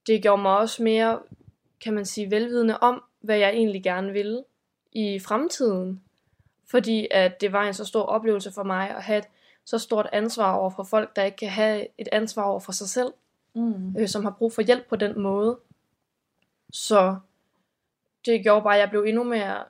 det gjorde mig også mere, kan man sige, velvidende om, hvad jeg egentlig gerne ville i fremtiden. Fordi at det var en så stor oplevelse for mig at have et så stort ansvar over for folk, der ikke kan have et ansvar over for sig selv, mm. øh, som har brug for hjælp på den måde. Så det gjorde bare, at jeg blev endnu mere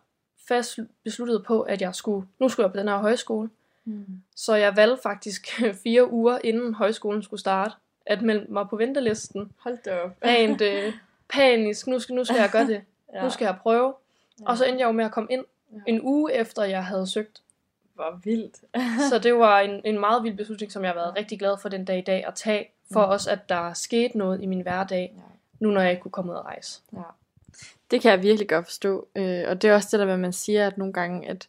fast besluttet på, at jeg skulle, nu skulle jeg på den her højskole. Mm. Så jeg valgte faktisk *laughs* fire uger inden højskolen skulle starte, at melde mig på ventelisten. Hold da op. Rent øh, panisk, nu skal, nu skal jeg gøre det. *laughs* ja. Nu skal jeg prøve. Ja. Og så endte jeg jo med at komme ind ja. en uge efter, jeg havde søgt. Hvor vildt. *laughs* så det var en, en meget vild beslutning, som jeg har været rigtig glad for den dag i dag at tage, for mm. også at der skete noget i min hverdag, ja. nu når jeg ikke kunne komme ud og rejse. Ja. Det kan jeg virkelig godt forstå. Øh, og det er også det der, hvad man siger, at nogle gange, at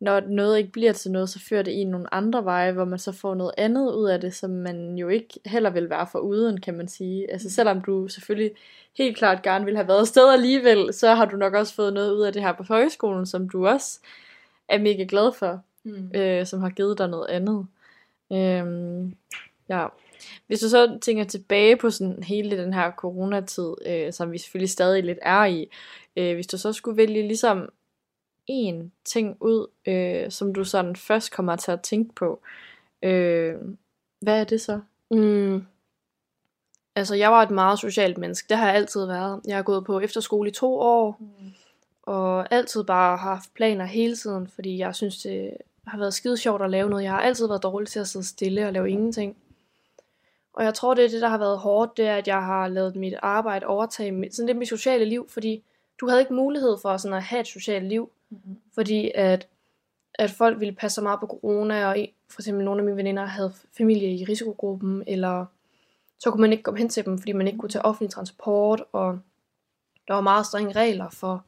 når noget ikke bliver til noget, så fører det i nogle andre veje, hvor man så får noget andet ud af det, som man jo ikke heller vil være for uden, kan man sige. Altså selvom du selvfølgelig helt klart gerne vil have været afsted alligevel, så har du nok også fået noget ud af det her på højskolen, som du også er mega glad for, mm. øh, som har givet dig noget andet. Øhm, ja, hvis du så tænker tilbage på sådan hele den her coronatid, øh, som vi selvfølgelig stadig lidt er i, øh, hvis du så skulle vælge ligesom en ting ud, øh, som du sådan først kommer til at tænke på, øh, hvad er det så? Mm. Altså, jeg var et meget socialt menneske. Det har jeg altid været. Jeg har gået på efterskole i to år, mm. og altid bare haft planer hele tiden, fordi jeg synes, det har været skide sjovt at lave noget. Jeg har altid været dårlig til at sidde stille og lave ingenting. Og jeg tror, det er det, der har været hårdt, det er, at jeg har lavet mit arbejde overtage mit, sådan lidt mit sociale liv, fordi du havde ikke mulighed for sådan at have et socialt liv, mm-hmm. fordi at, at folk ville passe så meget på corona, og for eksempel nogle af mine veninder havde familie i risikogruppen, eller så kunne man ikke komme hen til dem, fordi man ikke kunne tage offentlig transport, og der var meget strenge regler for,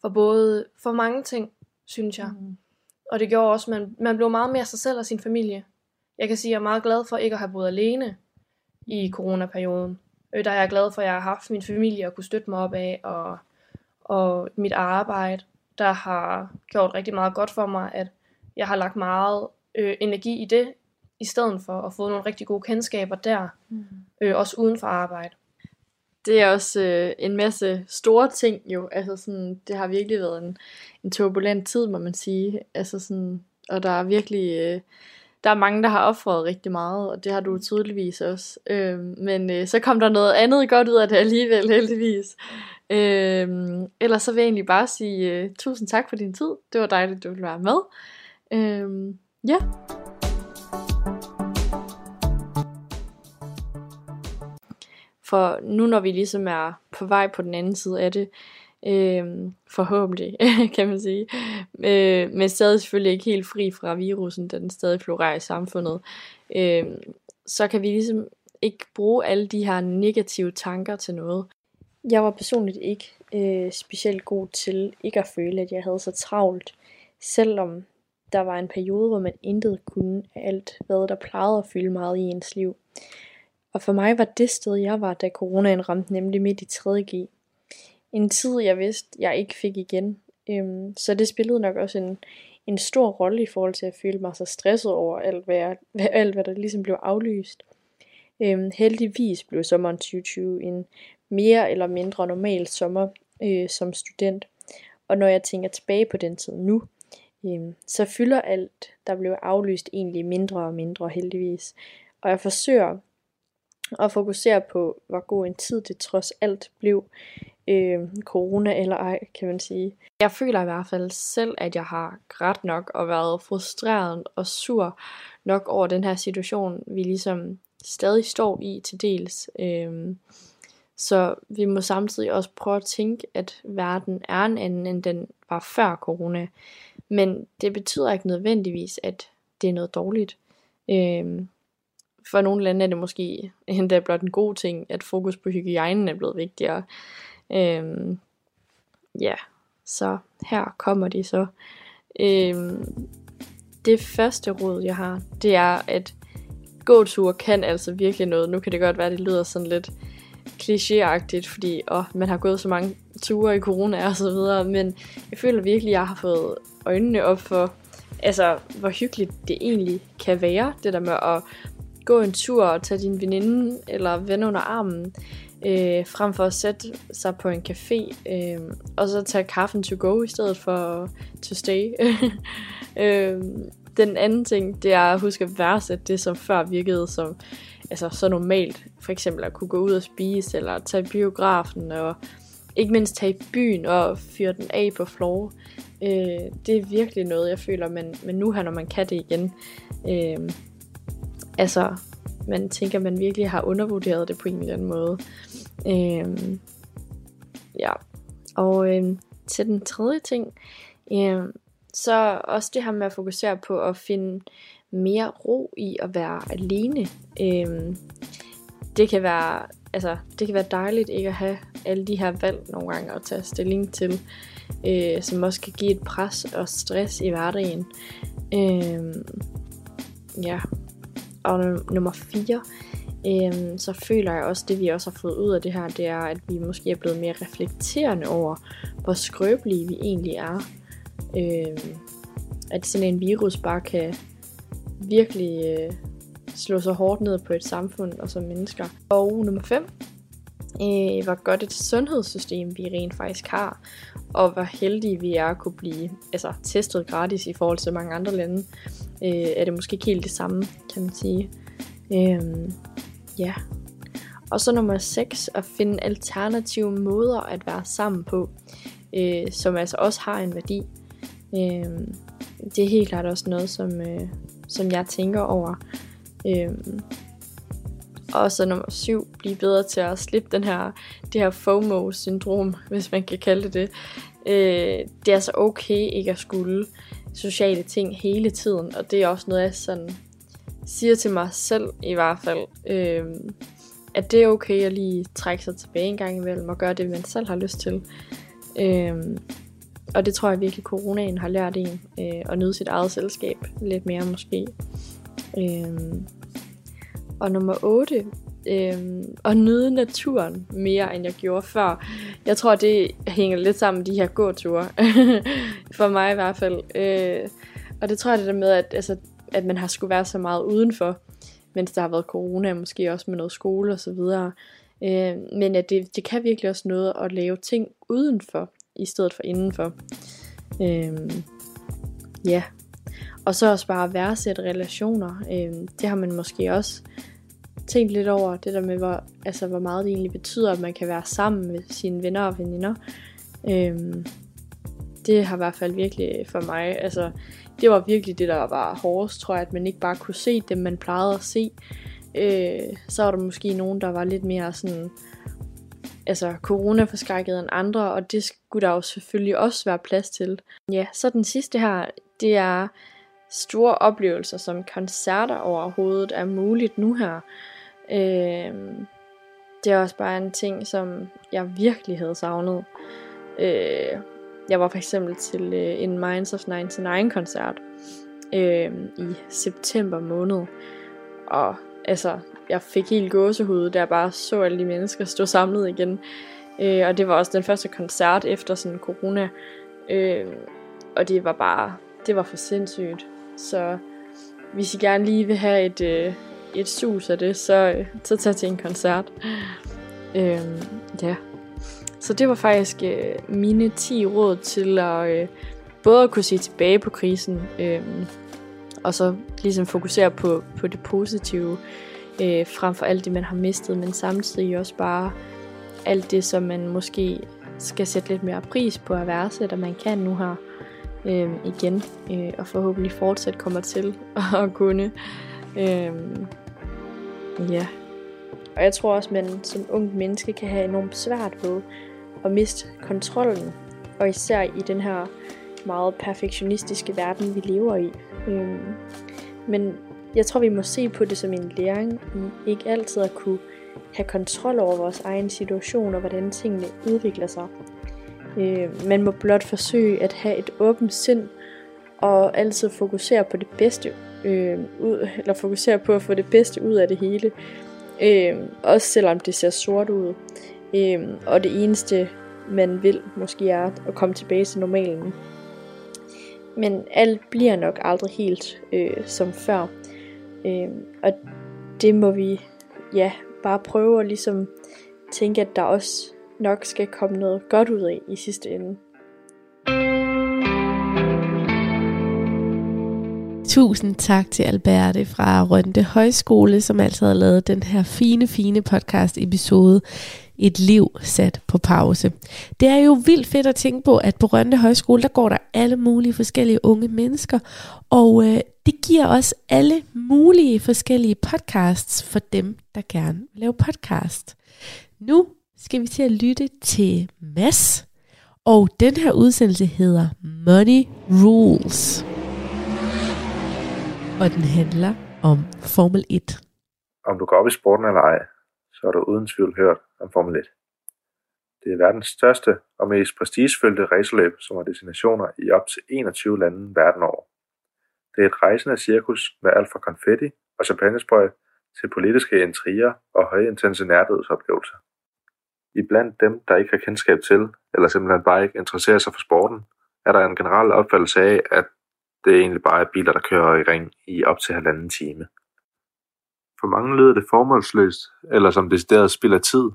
for både for mange ting, synes jeg. Mm. Og det gjorde også, at man, man blev meget mere sig selv og sin familie. Jeg kan sige, at jeg er meget glad for ikke at have boet alene i coronaperioden. Øh, Der er jeg glad for, at jeg har haft min familie og kunne støtte mig op af, og, og mit arbejde, der har gjort rigtig meget godt for mig, at jeg har lagt meget øh, energi i det, i stedet for at få nogle rigtig gode kendskaber der, Mm. øh, også uden for arbejde. Det er også øh, en masse store ting jo. Altså sådan, det har virkelig været en, en turbulent tid, må man sige. Altså sådan, og der er virkelig... Øh, der er mange, der har offret rigtig meget, og det har du tydeligvis også. Øh, men øh, så kom der noget andet godt ud af det alligevel, *laughs* heldigvis. Øh, ellers så vil jeg egentlig bare sige øh, tusind tak for din tid. Det var dejligt, du ville være med. Øh, ja. For nu når vi ligesom er på vej på den anden side af det, øh, forhåbentlig, *laughs* kan man sige, øh, men stadig selvfølgelig ikke helt fri fra virusen, da den stadig florerer i samfundet, øh, så kan vi ligesom ikke bruge alle de her negative tanker til noget. Jeg var personligt ikke øh, specielt god til ikke at føle, at jeg havde så travlt, selvom der var en periode, hvor man intet kunne af alt, hvad der plejede at fylde meget i ens liv. Og for mig var det sted, jeg var, da coronaen ramte, nemlig midt i 3.G. En tid, jeg vidste, jeg ikke fik igen. Øhm, så det spillede nok også en, en stor rolle i forhold til at føle mig så stresset over alt, hvad, jeg, hvad, *laughs* alt, hvad der ligesom blev aflyst. Øhm, heldigvis blev sommeren 2020 en mere eller mindre normal sommer øh, som student. Og når jeg tænker tilbage på den tid nu, øh, så fylder alt, der blev aflyst, egentlig mindre og mindre heldigvis. Og jeg forsøger at fokusere på, hvor god en tid det trods alt blev. Øh, corona eller ej, kan man sige. Jeg føler i hvert fald selv, at jeg har ret nok og været frustreret og sur nok over den her situation, vi ligesom stadig står i til dels. Øh, så vi må samtidig også prøve at tænke, at verden er en anden, end den var før corona. Men det betyder ikke nødvendigvis, at det er noget dårligt. Øh, for nogle lande er det måske endda blot en god ting, at fokus på hygiejnen er blevet vigtigere. Øhm, ja, så her kommer de så. Øhm, det første råd, jeg har, det er, at gåture kan altså virkelig noget. Nu kan det godt være, det lyder sådan lidt klichéagtigt, fordi åh, man har gået så mange ture i corona og så videre, men jeg føler virkelig, at jeg har fået øjnene op for, altså, hvor hyggeligt det egentlig kan være, det der med at gå en tur og tage din veninde eller ven under armen, øh, frem for at sætte sig på en café, øh, og så tage kaffen to go i stedet for to stay. *laughs* øh, den anden ting, det er at huske at værdsætte det, som før virkede som altså, så normalt. For eksempel at kunne gå ud og spise, eller tage biografen, og ikke mindst tage i byen og fyre den af på floor. Øh, det er virkelig noget, jeg føler, men, men nu her, når man kan det igen, øh, altså, man tænker, man virkelig har undervurderet det på en eller anden måde. Øhm, ja, og øhm, til den tredje ting, øhm, så også det her med at fokusere på at finde mere ro i at være alene. Øhm, det kan være, altså, det kan være dejligt ikke at have alle de her valg nogle gange at tage stilling til, øh, som også kan give et pres og stress i hverdagen. Øhm, ja, og num- nummer 4, øhm, så føler jeg også, det vi også har fået ud af det her, det er, at vi måske er blevet mere reflekterende over, hvor skrøbelige vi egentlig er. Øhm, at sådan en virus bare kan virkelig øh, slå så hårdt ned på et samfund og som mennesker. Og nummer 5, øh, hvor godt et sundhedssystem vi rent faktisk har, og hvor heldige vi er at kunne blive altså, testet gratis i forhold til mange andre lande, øh, er det måske ikke helt det samme, kan man sige. Øh, ja. Og så nummer 6, at finde alternative måder at være sammen på, øh, som altså også har en værdi. Øh, det er helt klart også noget, som, øh, som jeg tænker over. Øh, og så nummer 7, blive bedre til at slippe den her, det her FOMO-syndrom, *laughs* hvis man kan kalde det det. Øh, det er altså okay ikke at skulle sociale ting hele tiden, og det er også noget, jeg sådan siger til mig selv i hvert fald, øh, at det er okay at lige trække sig tilbage en gang imellem og gøre det, man selv har lyst til. Øh, og det tror jeg virkelig, coronaen har lært en øh, at nyde sit eget selskab lidt mere måske. Øh, og nummer 8, øh, at nyde naturen mere, end jeg gjorde før. Jeg tror, det hænger lidt sammen med de her gåture. *laughs* For mig i hvert fald. Øh, og det tror jeg det der med, at, altså, at man har skulle være så meget udenfor, mens der har været corona, måske også med noget skole og så videre. Øh, men at det, det kan virkelig også noget at lave ting udenfor, i stedet for indenfor. Øh, ja. Og så også bare værdsætte relationer. Øh, det har man måske også tænkt lidt over, det der med, hvor, altså, hvor meget det egentlig betyder, at man kan være sammen med sine venner og veninder. Øh, det har i hvert fald virkelig for mig, altså det var virkelig det, der var hårdest, tror jeg, at man ikke bare kunne se dem, man plejede at se. Øh, så var der måske nogen, der var lidt mere sådan, altså corona-forskrækket end andre, og det skulle der jo selvfølgelig også være plads til. Ja, så den sidste her, det er store oplevelser som koncerter overhovedet er muligt nu her. Øh, det er også bare en ting, som jeg virkelig havde savnet. Øh, jeg var for eksempel til øh, en Minds of 99 koncert øh, i september måned. Og altså, jeg fik helt gåsehud, da jeg bare så alle de mennesker stå samlet igen. Øh, og det var også den første koncert efter sådan corona. Øh, og det var bare, det var for sindssygt. Så hvis I gerne lige vil have et, øh, et sus af det, så, øh, så tag til en koncert. Øh, ja. Så det var faktisk øh, mine 10 råd til at øh, både at kunne se tilbage på krisen, øh, og så ligesom fokusere på, på det positive, øh, frem for alt det, man har mistet, men samtidig også bare alt det, som man måske skal sætte lidt mere pris på at værdsætte, og man kan nu her øh, igen, øh, og forhåbentlig fortsat kommer til *laughs* at kunne. Øh, ja. Og jeg tror også, man som ung menneske kan have enormt svært ved at miste kontrollen. Og især i den her meget perfektionistiske verden, vi lever i. Øhm, men jeg tror, vi må se på det som en læring i ikke altid at kunne have kontrol over vores egen situation og hvordan tingene udvikler sig. Øh, man må blot forsøge at have et åbent sind og altid fokusere på det bedste øh, ud, eller fokusere på at få det bedste ud af det hele. Øh, også selvom det ser sort ud. Øh, og det eneste, man vil, måske er at komme tilbage til normalen. Men alt bliver nok aldrig helt øh, som før. Øh, og det må vi ja, bare prøve at ligesom tænke, at der også nok skal komme noget godt ud af i sidste ende. Tusind tak til Alberte fra Rønte Højskole, som altså har lavet den her fine, fine podcast episode et liv sat på pause. Det er jo vildt fedt at tænke på, at på Rønne Højskole, der går der alle mulige forskellige unge mennesker, og øh, det giver os alle mulige forskellige podcasts for dem, der gerne vil lave podcast. Nu skal vi til at lytte til Mass, og den her udsendelse hedder Money Rules. Og den handler om Formel 1. Om du går op i sporten eller ej, så har du uden tvivl hørt om Formel 1. Det er verdens største og mest prestigefyldte racerløb, som har destinationer i op til 21 lande verden over. Det er et rejsende cirkus med alt fra konfetti og champagnesprøj til politiske intriger og højintense nærdødsoplevelser. I blandt dem, der ikke har kendskab til, eller simpelthen bare ikke interesserer sig for sporten, er der en generel opfattelse af, at det egentlig bare er biler, der kører i ring i op til halvanden time. For mange lyder det formålsløst, eller som decideret spild af tid,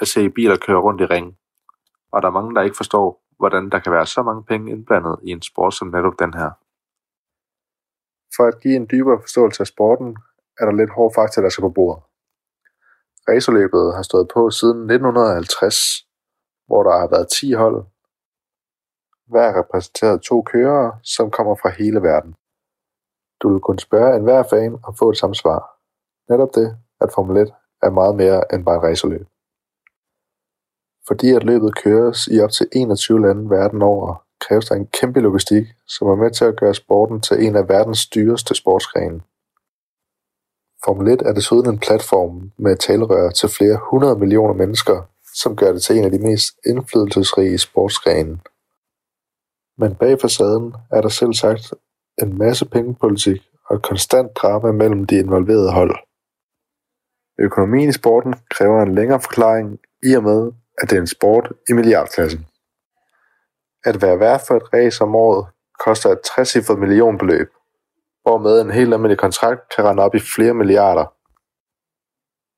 at se biler køre rundt i ring. Og der er mange, der ikke forstår, hvordan der kan være så mange penge indblandet i en sport som netop den her. For at give en dybere forståelse af sporten, er der lidt hårde fakta, der skal på bordet. Racerløbet har stået på siden 1950, hvor der har været 10 hold. Hver repræsenteret to kørere, som kommer fra hele verden. Du vil kunne spørge enhver fan og få et samme svar. Netop det, at Formel 1 er meget mere end bare et racerløb. Fordi at løbet køres i op til 21 lande verden over, kræves der en kæmpe logistik, som er med til at gøre sporten til en af verdens dyreste sportsgrene. Formel 1 er desuden en platform med talerør til flere hundrede millioner mennesker, som gør det til en af de mest indflydelsesrige sportsgrene. Men bag facaden er der selv sagt en masse pengepolitik og et konstant drama mellem de involverede hold. Økonomien i sporten kræver en længere forklaring i og med, at det er en sport i milliardklassen. At være værd for et race om året koster et 60 millionbeløb, hvormed en helt almindelig kontrakt kan rende op i flere milliarder.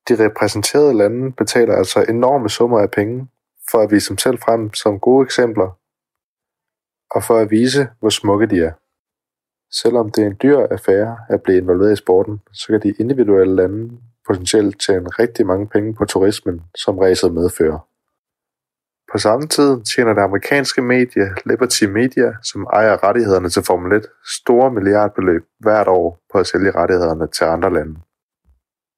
De repræsenterede lande betaler altså enorme summer af penge for at vise dem selv frem som gode eksempler, og for at vise, hvor smukke de er. Selvom det er en dyr affære at blive involveret i sporten, så kan de individuelle lande potentielt tjene rigtig mange penge på turismen, som racet medfører. På samme tid tjener det amerikanske medie Liberty Media, som ejer rettighederne til Formel 1, store milliardbeløb hvert år på at sælge rettighederne til andre lande.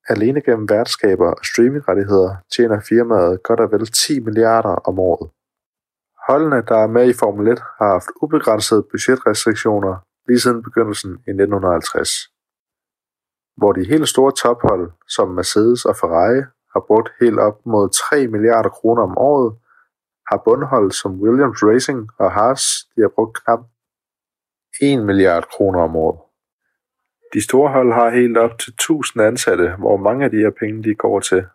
Alene gennem værtskaber og streamingrettigheder tjener firmaet godt og vel 10 milliarder om året. Holdene, der er med i Formel 1, har haft ubegrænsede budgetrestriktioner lige siden begyndelsen i 1950, hvor de helt store tophold som Mercedes og Ferrari har brugt helt op mod 3 milliarder kroner om året, har bundhold som Williams Racing og Haas de har brugt knap 1 milliard kroner om året. De store hold har helt op til 1000 ansatte, hvor mange af de her penge de går til,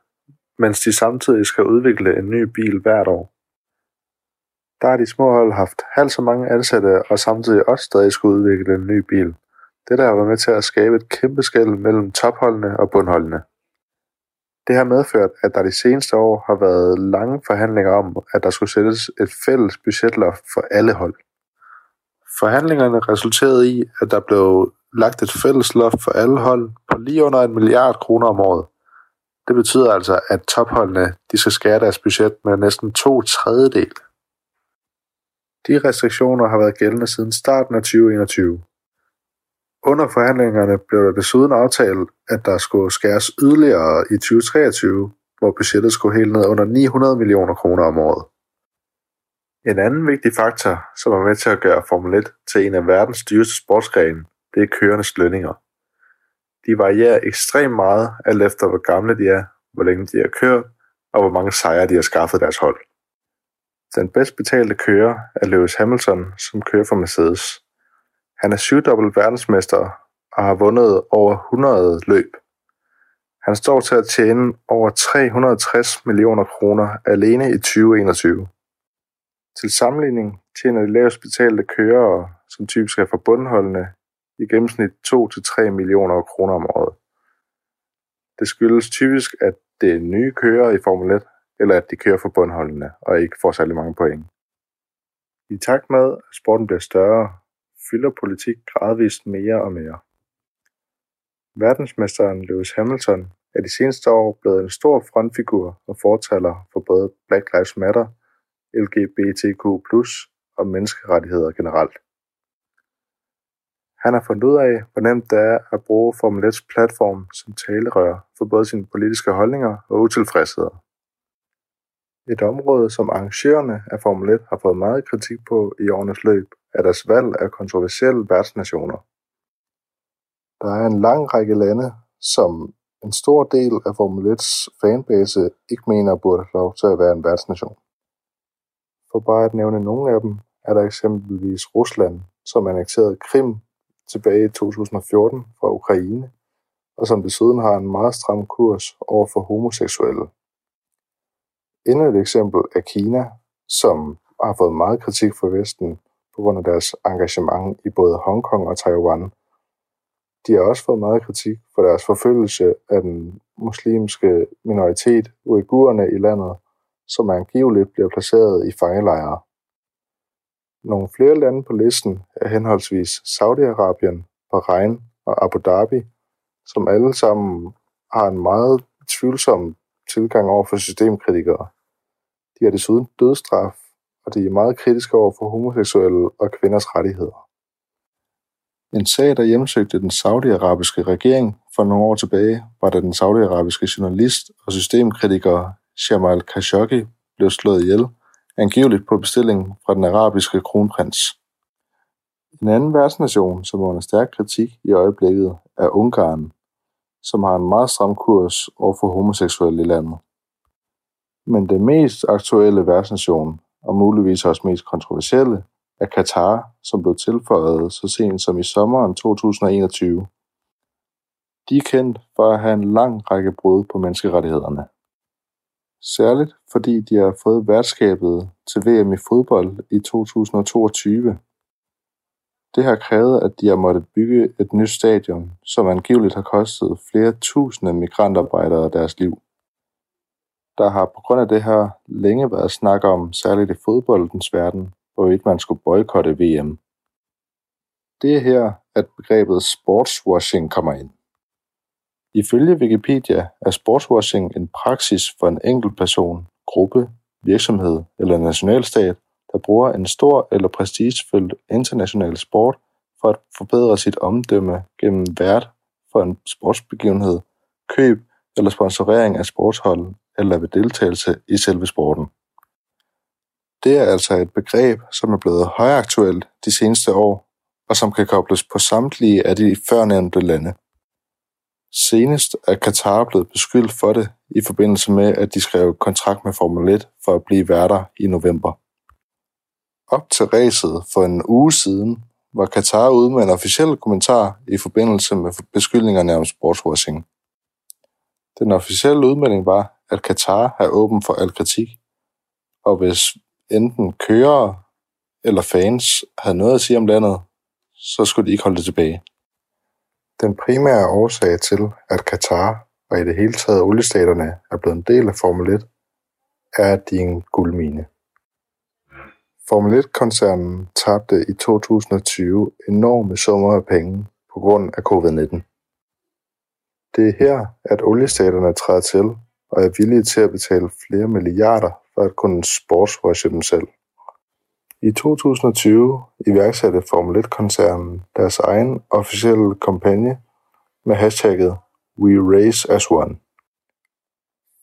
mens de samtidig skal udvikle en ny bil hvert år. Der har de små hold haft halvt så mange ansatte og samtidig også stadig skulle udvikle en ny bil. Det der har været med til at skabe et kæmpe skæld mellem topholdene og bundholdene. Det har medført, at der de seneste år har været lange forhandlinger om, at der skulle sættes et fælles budgetloft for alle hold. Forhandlingerne resulterede i, at der blev lagt et fælles loft for alle hold på lige under en milliard kroner om året. Det betyder altså, at topholdene de skal skære deres budget med næsten to tredjedel. De restriktioner har været gældende siden starten af 2021. Under forhandlingerne blev der desuden aftalt, at der skulle skæres yderligere i 2023, hvor budgettet skulle helt ned under 900 millioner kroner om året. En anden vigtig faktor, som er med til at gøre Formel 1 til en af verdens dyreste sportsgrene, det er kørendes lønninger. De varierer ekstremt meget, alt efter hvor gamle de er, hvor længe de har kørt, og hvor mange sejre de har skaffet deres hold. Den bedst betalte kører er Lewis Hamilton, som kører for Mercedes. Han er syvdobbelt verdensmester og har vundet over 100 løb. Han står til at tjene over 360 millioner kroner alene i 2021. Til sammenligning tjener de lavest betalte kørere, som typisk er forbundholdene, i gennemsnit 2-3 millioner kroner om året. Det skyldes typisk, at det er nye kører i Formel 1, eller at de kører for bundholdene og ikke får særlig mange point. I takt med, at sporten bliver større, fylder politik gradvist mere og mere. Verdensmesteren Lewis Hamilton er de seneste år blevet en stor frontfigur og fortaler for både Black Lives Matter, LGBTQ+, og menneskerettigheder generelt. Han har fundet ud af, hvor nemt det er at bruge Formel 1's platform som talerør for både sine politiske holdninger og utilfredsheder. Et område, som arrangørerne af Formel 1 har fået meget kritik på i årenes løb, er deres valg af kontroversielle værtsnationer. Der er en lang række lande, som en stor del af Formel 1's fanbase ikke mener burde have lov til at være en værtsnation. For bare at nævne nogle af dem, er der eksempelvis Rusland, som annekterede Krim tilbage i 2014 fra Ukraine, og som desuden har en meget stram kurs over for homoseksuelle. Endnu et eksempel er Kina, som har fået meget kritik fra Vesten på grund af deres engagement i både Hongkong og Taiwan. De har også fået meget kritik for deres forfølgelse af den muslimske minoritet uigurerne i landet, som angiveligt bliver placeret i fangelejre. Nogle flere lande på listen er henholdsvis Saudi-Arabien, Bahrain og Abu Dhabi, som alle sammen har en meget tvivlsom tilgang over for systemkritikere. De har desuden dødstraf og de er meget kritiske over for homoseksuelle og kvinders rettigheder. En sag, der hjemsøgte den saudiarabiske regering for nogle år tilbage, var da den saudiarabiske journalist og systemkritiker Jamal Khashoggi blev slået ihjel, angiveligt på bestilling fra den arabiske kronprins. En anden værtsnation, som er under stærk kritik i øjeblikket, er Ungarn, som har en meget stram kurs over for homoseksuelle i landet. Men det mest aktuelle værtsnation, og muligvis også mest kontroversielle, er Katar, som blev tilføjet så sent som i sommeren 2021. De er kendt for at have en lang række brud på menneskerettighederne. Særligt fordi de har fået værtskabet til VM i fodbold i 2022. Det har krævet, at de har måttet bygge et nyt stadion, som angiveligt har kostet flere tusinde migrantarbejdere deres liv. Der har på grund af det her længe været snak om, særligt i fodboldens verden, hvorvidt man skulle boykotte VM. Det er her, at begrebet sportswashing kommer ind. Ifølge Wikipedia er sportswashing en praksis for en enkelt person, gruppe, virksomhed eller nationalstat, der bruger en stor eller prestigefyldt international sport for at forbedre sit omdømme gennem vært for en sportsbegivenhed, køb eller sponsorering af sportshold eller ved deltagelse i selve sporten. Det er altså et begreb, som er blevet højaktuelt de seneste år, og som kan kobles på samtlige af de førnævnte lande. Senest er Qatar blevet beskyldt for det i forbindelse med, at de skrev kontrakt med Formel 1 for at blive værter i november. Op til racet for en uge siden var Qatar ude med en officiel kommentar i forbindelse med beskyldningerne om sportswashing. Den officielle udmelding var, at Katar er åben for al kritik, og hvis enten kører eller fans havde noget at sige om landet, så skulle de ikke holde det tilbage. Den primære årsag til, at Qatar og i det hele taget oliestaterne er blevet en del af Formel 1, er, at de er en guldmine. Formel 1-koncernen tabte i 2020 enorme summer af penge på grund af covid-19. Det er her, at oliestaterne træder til og er villige til at betale flere milliarder for at kunne sportswashe dem selv. I 2020 iværksatte Formel 1-koncernen deres egen officielle kampagne med hashtagget We Race as One.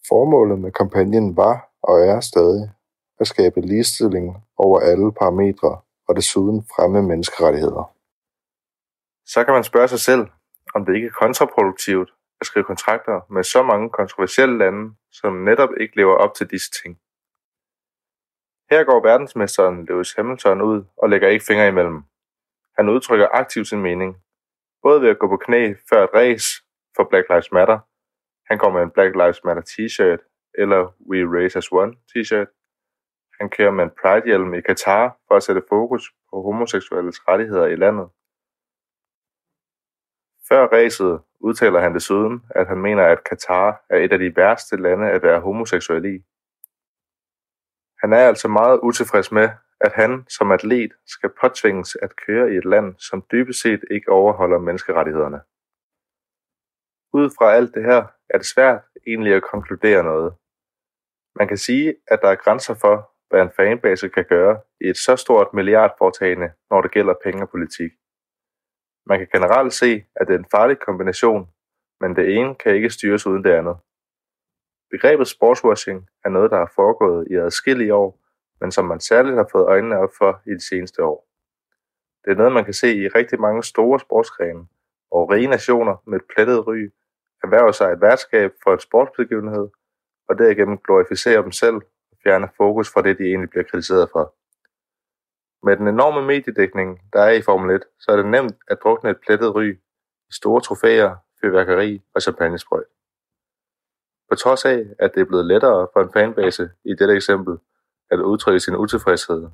Formålet med kampagnen var og er stadig at skabe ligestilling over alle parametre og desuden fremme menneskerettigheder. Så kan man spørge sig selv, om det ikke er kontraproduktivt at skrive kontrakter med så mange kontroversielle lande, som netop ikke lever op til disse ting. Her går verdensmesteren Lewis Hamilton ud og lægger ikke fingre imellem. Han udtrykker aktivt sin mening, både ved at gå på knæ før et race for Black Lives Matter, han går med en Black Lives Matter t-shirt eller We Race as One t-shirt. Han kører med en Pride-hjelm i Katar for at sætte fokus på homoseksuelles rettigheder i landet. Før racet udtaler han desuden, at han mener, at Katar er et af de værste lande at være homoseksuel i. Han er altså meget utilfreds med, at han som atlet skal påtvinges at køre i et land, som dybest set ikke overholder menneskerettighederne. Ud fra alt det her er det svært egentlig at konkludere noget. Man kan sige, at der er grænser for, hvad en fanbase kan gøre i et så stort milliardforetagende, når det gælder penge og politik. Man kan generelt se, at det er en farlig kombination, men det ene kan ikke styres uden det andet. Begrebet sportswashing er noget, der har foregået i adskillige år, men som man særligt har fået øjnene op for i de seneste år. Det er noget, man kan se i rigtig mange store sportsgrene, og rige nationer med et plettet ry erhverver sig et værtskab for en sportsbegivenhed, og derigennem glorificerer dem selv og fjerner fokus fra det, de egentlig bliver kritiseret for. Med den enorme mediedækning, der er i Formel 1, så er det nemt at drukne et plettet ry i store trofæer, fyrværkeri og champagnesprøjt. På trods af, at det er blevet lettere for en fanbase i dette eksempel at udtrykke sin utilfredshed,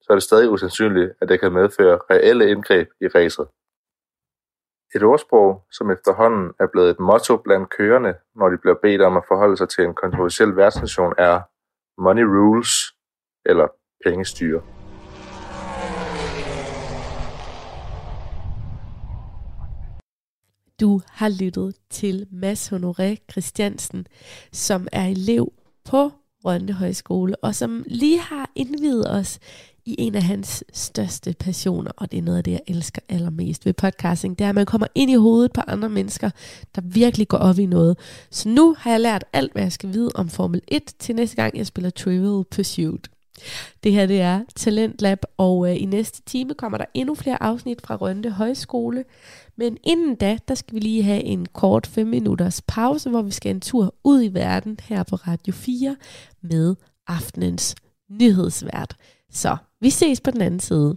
så er det stadig usandsynligt, at det kan medføre reelle indgreb i racet. Et ordsprog, som efterhånden er blevet et motto blandt kørende, når de bliver bedt om at forholde sig til en kontroversiel værtsnation, er Money Rules, eller pengestyre. Du har lyttet til Mads Honoré Christiansen, som er elev på Rønne Højskole, og som lige har indvidet os i en af hans største passioner, og det er noget af det, jeg elsker allermest ved podcasting, det er, at man kommer ind i hovedet på andre mennesker, der virkelig går op i noget. Så nu har jeg lært alt, hvad jeg skal vide om Formel 1, til næste gang, jeg spiller Trivial Pursuit. Det her det er Talentlab, og øh, i næste time kommer der endnu flere afsnit fra Rønde Højskole. Men inden da, der skal vi lige have en kort 5 minutters pause, hvor vi skal en tur ud i verden her på Radio 4 med aftenens nyhedsvært. Så vi ses på den anden side.